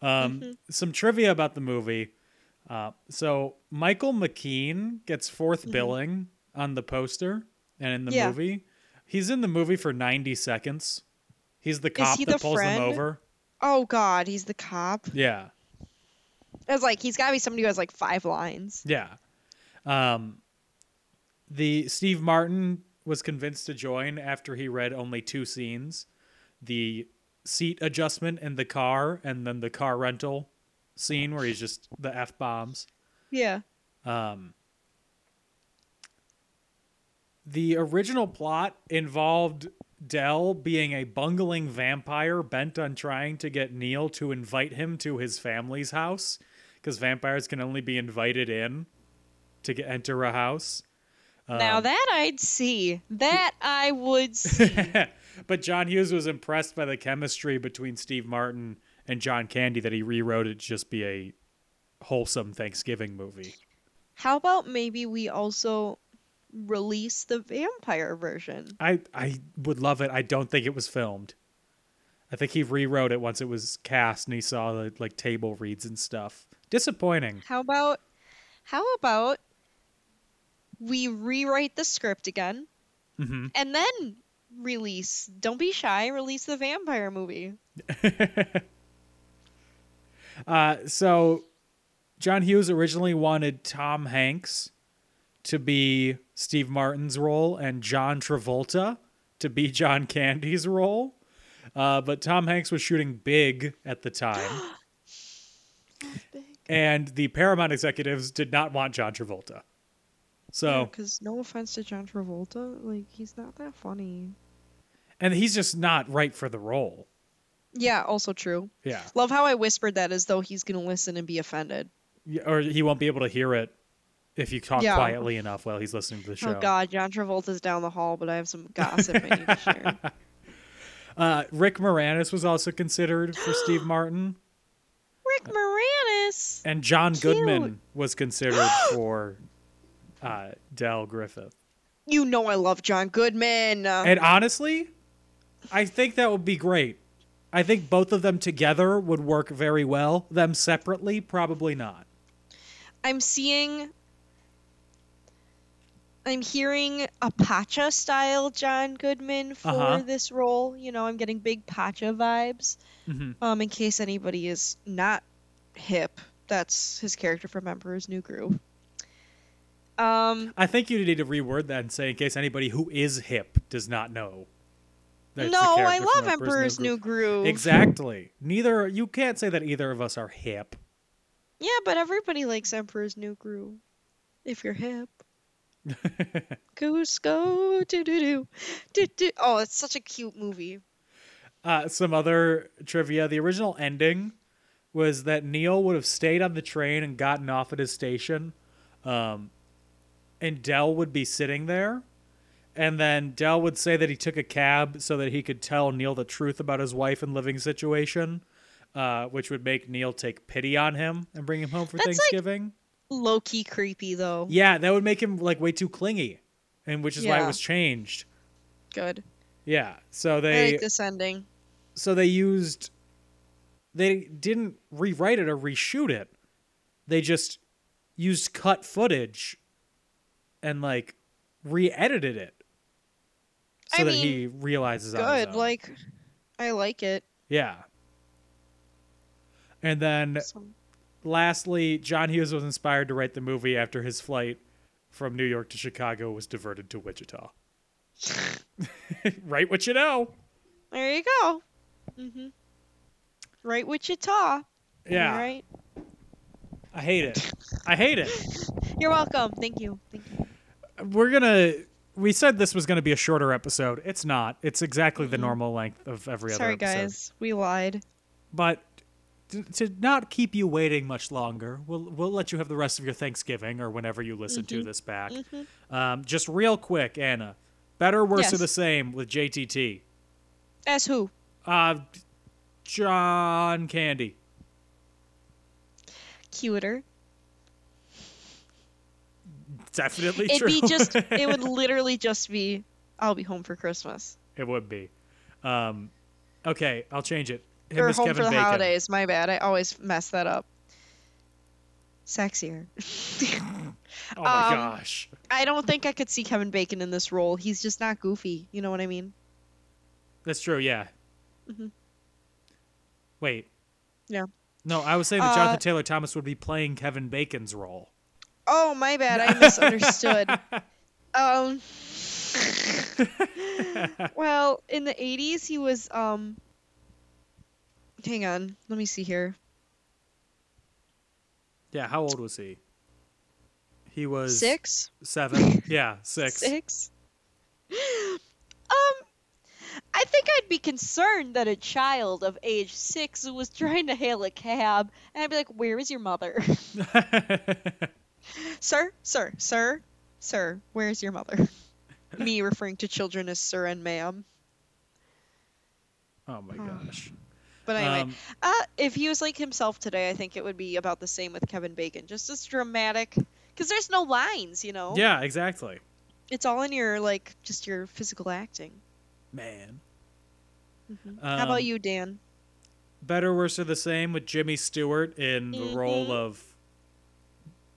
Um, Mm-hmm. Some trivia about the movie. Uh, so Michael McKean gets 4th billing on the poster and in the Mm-hmm. Yeah. movie. He's in the movie for 90 seconds. He's the cop he that the pulls friend? them over. oh god, he's the cop. Yeah. I was like, he's got to be somebody who has like five lines. Yeah. Um, the Steve Martin was convinced to join after he read only two scenes: the seat adjustment in the car, and then the car rental scene where he's just the f bombs. Yeah. Um, the original plot involved Dell being a bungling vampire bent on trying to get Neil to invite him to his family's house because vampires can only be invited in to get, enter a house. Now Um, that I'd see. That I would (laughs) see. but John Hughes was impressed by the chemistry between Steve Martin and John Candy that he rewrote it to just be a wholesome Thanksgiving movie. How about maybe we also release the vampire version? I I would love it. I don't think it was filmed. I think he rewrote it once it was cast and he saw the like table reads and stuff. Disappointing. How about how about we rewrite the script again hmm and then release don't be shy release the vampire movie (laughs) Uh, so John Hughes originally wanted Tom Hanks to be Steve Martin's role and John Travolta to be John Candy's role. Uh, but Tom Hanks was shooting big at the time. (gasps) And the Paramount executives did not want John Travolta. So, because no offense to john travolta like he's not that funny and he's just not right for the role. yeah also true Yeah. love how i whispered that as though he's gonna listen and be offended Yeah, Or he won't be able to hear it if you talk Yeah. quietly enough while he's listening to the show. oh god john travolta's down the hall but i have some gossip i need to share (laughs) Uh, Rick Moranis was also considered for Steve (gasps) Martin, rick moranis and John Cute. Goodman was considered (gasps) for uh, Del Griffith. you know i love john goodman Uh, And honestly, I think that would be great. I think both of them together would work very well. Them separately, probably not. I'm seeing. I'm hearing a Pacha style John Goodman for Uh-huh. this role. You know, I'm getting big Pacha vibes. Mhm. Um, in case anybody is not hip, that's his character from Emperor's New Groove. Um, I think you need to reword that and say, in case anybody who is hip does not know. no, I love Emperor's New Groove. Exactly. Neither you can't say that either of us are hip. Yeah, but everybody likes Emperor's New Groove. If you're hip. (laughs) Kuzco, do do do, do do. Oh, it's such a cute movie. Uh, some other trivia: the original ending was that Neil would have stayed on the train and gotten off at his station, um, and Dell would be sitting there, and then Dell would say that he took a cab so that he could tell Neil the truth about his wife and living situation, uh, which would make Neil take pity on him and bring him home for That's like- Thanksgiving. Low key creepy though. Yeah, that would make him like way too clingy, and which is why it was changed. Good. Yeah, so they I like this ending. so they used they didn't rewrite it or reshoot it. They just used cut footage and like re-edited it so I that mean, he realizes Good. Like, I like it. yeah. And then So- lastly, John Hughes was inspired to write the movie after his flight from New York to Chicago was diverted to Wichita. (laughs) write what you know. There you go. Mm-hmm. Right Wichita. Yeah. Right. I hate it. I hate it. (laughs) You're welcome. Thank you. Thank you. We're gonna we said this was gonna be a shorter episode it's not it's exactly the normal length of every Mm-hmm. Sorry, other episode Sorry, guys. We lied. but to, to not keep you waiting much longer we'll we'll let you have the rest of your thanksgiving or whenever you listen Mm-hmm. to this back um, just real quick anna better worse or the same with jtt As who? uh john candy Cuter. (laughs) definitely It'd true be just. (laughs) It would literally just be. I'll be home for Christmas it would be um okay i'll change it Him or home Kevin for the Bacon. holidays. My bad. I always mess that up. Sexier. (laughs) oh my Um, gosh I don't think I could see Kevin Bacon in this role. He's just not goofy. You know what I mean? That's true, yeah. Mhm. Wait. Yeah. No, I was saying that Uh, Jonathan Taylor Thomas would be playing Kevin Bacon's role. Oh, my bad. I misunderstood. (laughs) um. (laughs) well, in the 80s, he was um. Hang on. Let me see here. Yeah, how old was he? He was Six. seven. yeah, six. Six. Um, I think I'd be concerned that a child of age six was trying to hail a cab, and I'd be like, "Where is your mother, (laughs) sir, sir, sir, sir? Where's your mother?" (laughs) Me referring to children as sir and ma'am. oh my gosh. But anyway, Um, uh, if he was like himself today, I think it would be about the same with Kevin Bacon, just as dramatic, because there's no lines, you know. Yeah, exactly. It's all in your like just your physical acting. Man. How Um, about you, Dan? Better, worse, or the same with Jimmy Stewart in the Mm-hmm. role of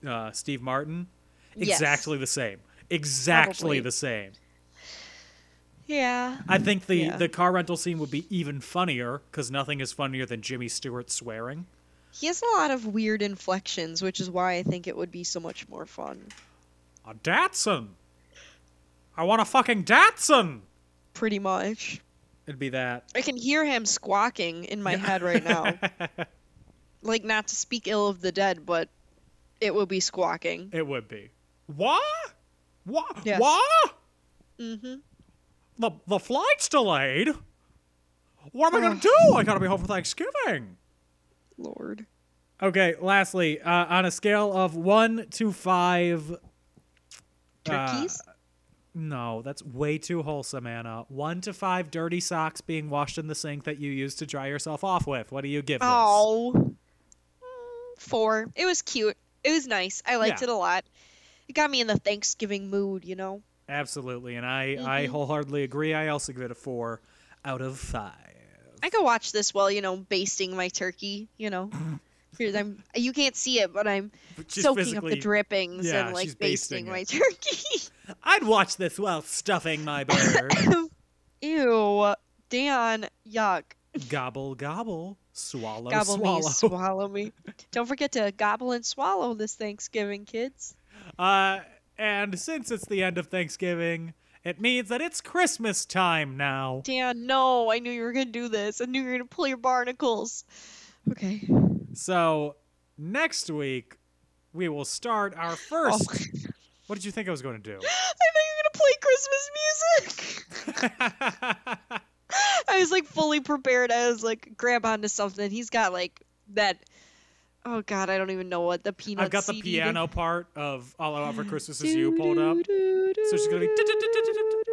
uh, Steve Martin? Yes. Exactly the same. Exactly Probably. the same. Yeah. I think the, Yeah. the car rental scene would be even funnier because nothing is funnier than Jimmy Stewart swearing. He has a lot of weird inflections, which is why I think it would be so much more fun. A Datsun. I want a fucking Datsun. Pretty much. It'd be that. I can hear him squawking in my head right now. (laughs) like, not to speak ill of the dead, but it will be squawking. It would be. Wah? Wah? Yes. What? Mm-hmm. The the flight's delayed. What am I gonna do? I gotta be home for Thanksgiving. Lord. Okay. Lastly, uh, on a scale of one to five. Turkeys? Uh, no, that's way too wholesome, Anna. One to five dirty socks being washed in the sink that you use to dry yourself off with. What do you give this? oh. Mm, Four. It was cute. It was nice. I liked Yeah. it a lot. It got me in the Thanksgiving mood, you know? Absolutely, and I Mm-hmm. I wholeheartedly agree. I also give it a four out of five. I could watch this while, you know, basting my turkey, you know? (laughs) Here, I'm, you can't see it, but I'm She's soaking up the drippings yeah, and like basting, basting my turkey. (laughs) I'd watch this while stuffing my bird. (laughs) Ew, Dan, yuck. gobble gobble, swallow Gobble swallow. me, swallow me. Don't forget to gobble and swallow this Thanksgiving, kids. uh, and since it's the end of Thanksgiving, it means that it's Christmas time now. Dan, no, I knew you were gonna do this. I knew you were gonna pull your barnacles. Okay. So next week we will start our first. Oh. (laughs) What did you think I was going to do? I thought you were gonna play Christmas music. (laughs) (laughs) I was like fully prepared. I was like, grab onto something. He's got like that. Oh God, I don't even know what the peanut. I've got the CD piano part of All I Want for Christmas Is You pulled up. So she's gonna be.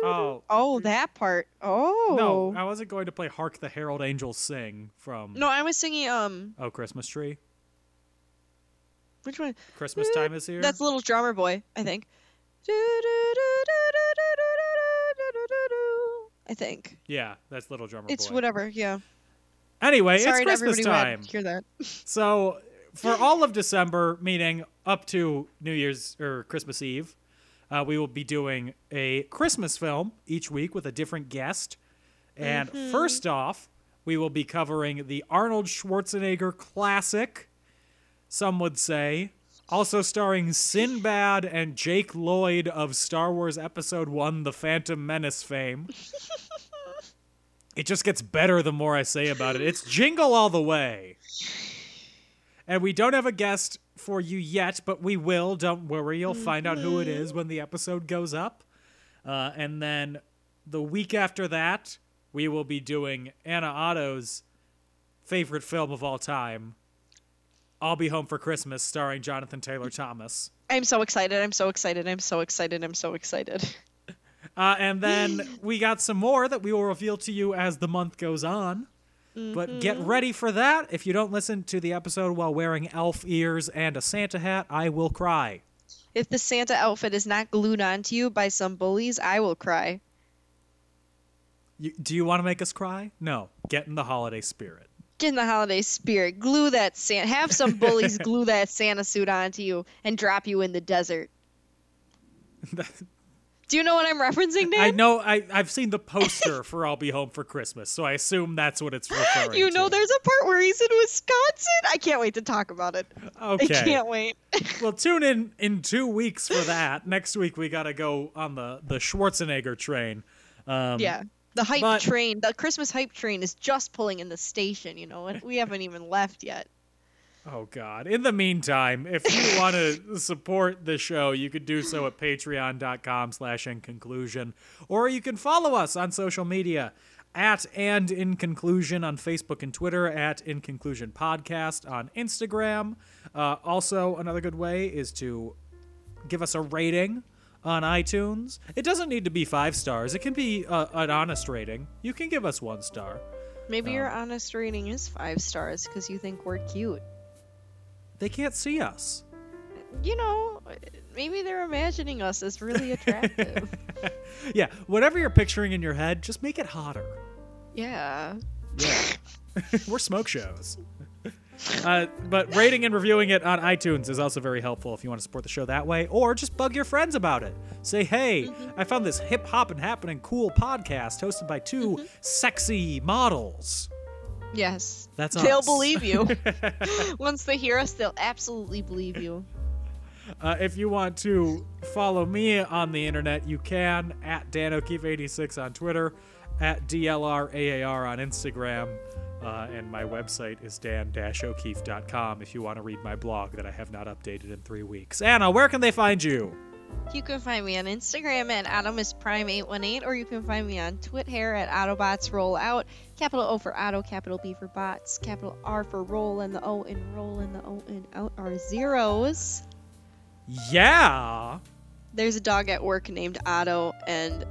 Oh Oh, that part. Oh. no, I wasn't going to play "Hark the Herald Angels Sing" from No, I was singing um. Oh Christmas Tree. Which one? Christmas time is here. That's Little Drummer Boy, I think. I think yeah, that's Little Drummer it's Boy. whatever. Yeah. Anyway, Sorry it's Christmas everybody who had time. hear that. (laughs) So for all of December, meaning up to New Year's or Christmas Eve, uh, we will be doing a Christmas film each week with a different guest. And first off, we will be covering the Arnold Schwarzenegger classic, some would say, also starring Sinbad and Jake Lloyd of Star Wars Episode 1 The Phantom Menace fame. it just gets better the more I say about it. It's Jingle All the Way. And we don't have a guest for you yet, but we will. Don't worry. You'll find out who it is when the episode goes up. Uh, and then the week after that, we will be doing Anna Otto's favorite film of all time, I'll Be Home for Christmas, starring Jonathan Taylor Thomas. I'm so excited. I'm so excited. I'm so excited. I'm so excited. (laughs) Uh, and then we got some more that we will reveal to you as the month goes on. But get ready for that. If you don't listen to the episode while wearing elf ears and a Santa hat, I will cry. If the Santa outfit is not glued onto you by some bullies, I will cry. You, do you want to make us cry? No. Get in the holiday spirit. In the holiday spirit. Glue that Santa. Have some bullies (laughs) glue that Santa suit onto you and drop you in the desert. (laughs) Do you know what I'm referencing, Dan? I know. I I've seen the poster for "I'll Be Home for Christmas," so I assume that's what it's referring You know, to. there's a part where he's in Wisconsin. I can't wait to talk about it. I Okay. can't wait. Well, (laughs) tune in in two weeks for that. Next week we gotta go on the the Schwarzenegger train. Um, yeah. The hype but- train, the Christmas hype train is just pulling in the station, you know, and we haven't even left yet. Oh God! In the meantime, if you (laughs) want to support the show, you could do so at Patreon.com/slash In Conclusion, or you can follow us on social media at and In Conclusion on Facebook and Twitter, at In Conclusion Podcast on Instagram. Uh, also, another good way is to give us a rating on iTunes. It doesn't need to be five stars. It can be uh, an honest rating. You can give us one star. Maybe your honest rating is five stars because you think we're cute. They can't see us. You know, maybe they're imagining us as really attractive. (laughs) Yeah, whatever you're picturing in your head, just make it hotter. yeah. Yeah. (laughs) (laughs) We're smoke shows. Uh, but rating and reviewing it on iTunes is also very helpful if you want to support the show that way, or just bug your friends about it. Say, hey, I found this hip hop and happening cool podcast hosted by 2 sexy models. Yes. That's They'll believe you. (laughs) (laughs) Once they hear us, they'll absolutely believe you. Uh, if you want to follow me on the internet, you can at Dan O'Keefe86 on Twitter, at DLRAAR on Instagram, uh, and my website is dan-o'keefe.com if you want to read my blog that I have not updated in three weeks. Anna, where can they find you? You can find me on Instagram at AtomusPrime818, or you can find me on Twitter at AutobotsRollout. Capital O for Auto, capital B for Bots, capital R for Roll, and the O in Roll and the O in Out are zeros. Yeah. There's a dog at work named Otto, and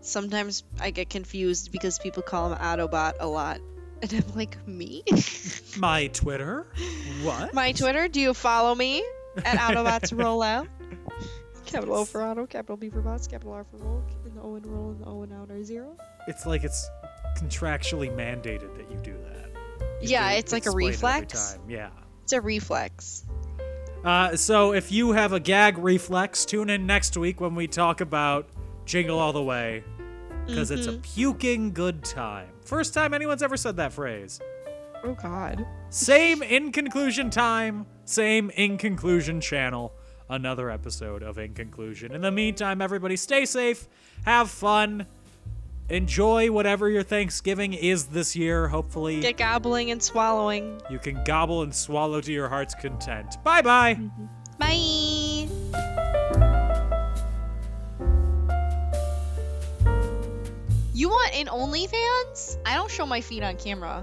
sometimes I get confused because people call him Autobot a lot. And I'm like, me? (laughs) My Twitter? What? My Twitter, do you follow me at Autobots (laughs) Rollout? Capital O for Auto, capital B for Bots, capital R for Roll, and the O and Roll and the O and Out are zero. It's like it's contractually mandated that you do that. You Yeah, do it's like a explain it reflex. time. Yeah. It's a reflex. Uh, so if you have a gag reflex, tune in next week when we talk about Jingle All the Way, because it's a Mm-hmm. puking good time. First time anyone's ever said that phrase. Oh God. Same in conclusion time, same in conclusion channel. Another episode of In Conclusion. In the meantime, everybody stay safe, have fun, enjoy whatever your Thanksgiving is this year. Hopefully, Get gobbling and swallowing. you can gobble and swallow to your heart's content. Bye bye. Bye. You want an OnlyFans? I don't show my feet on camera.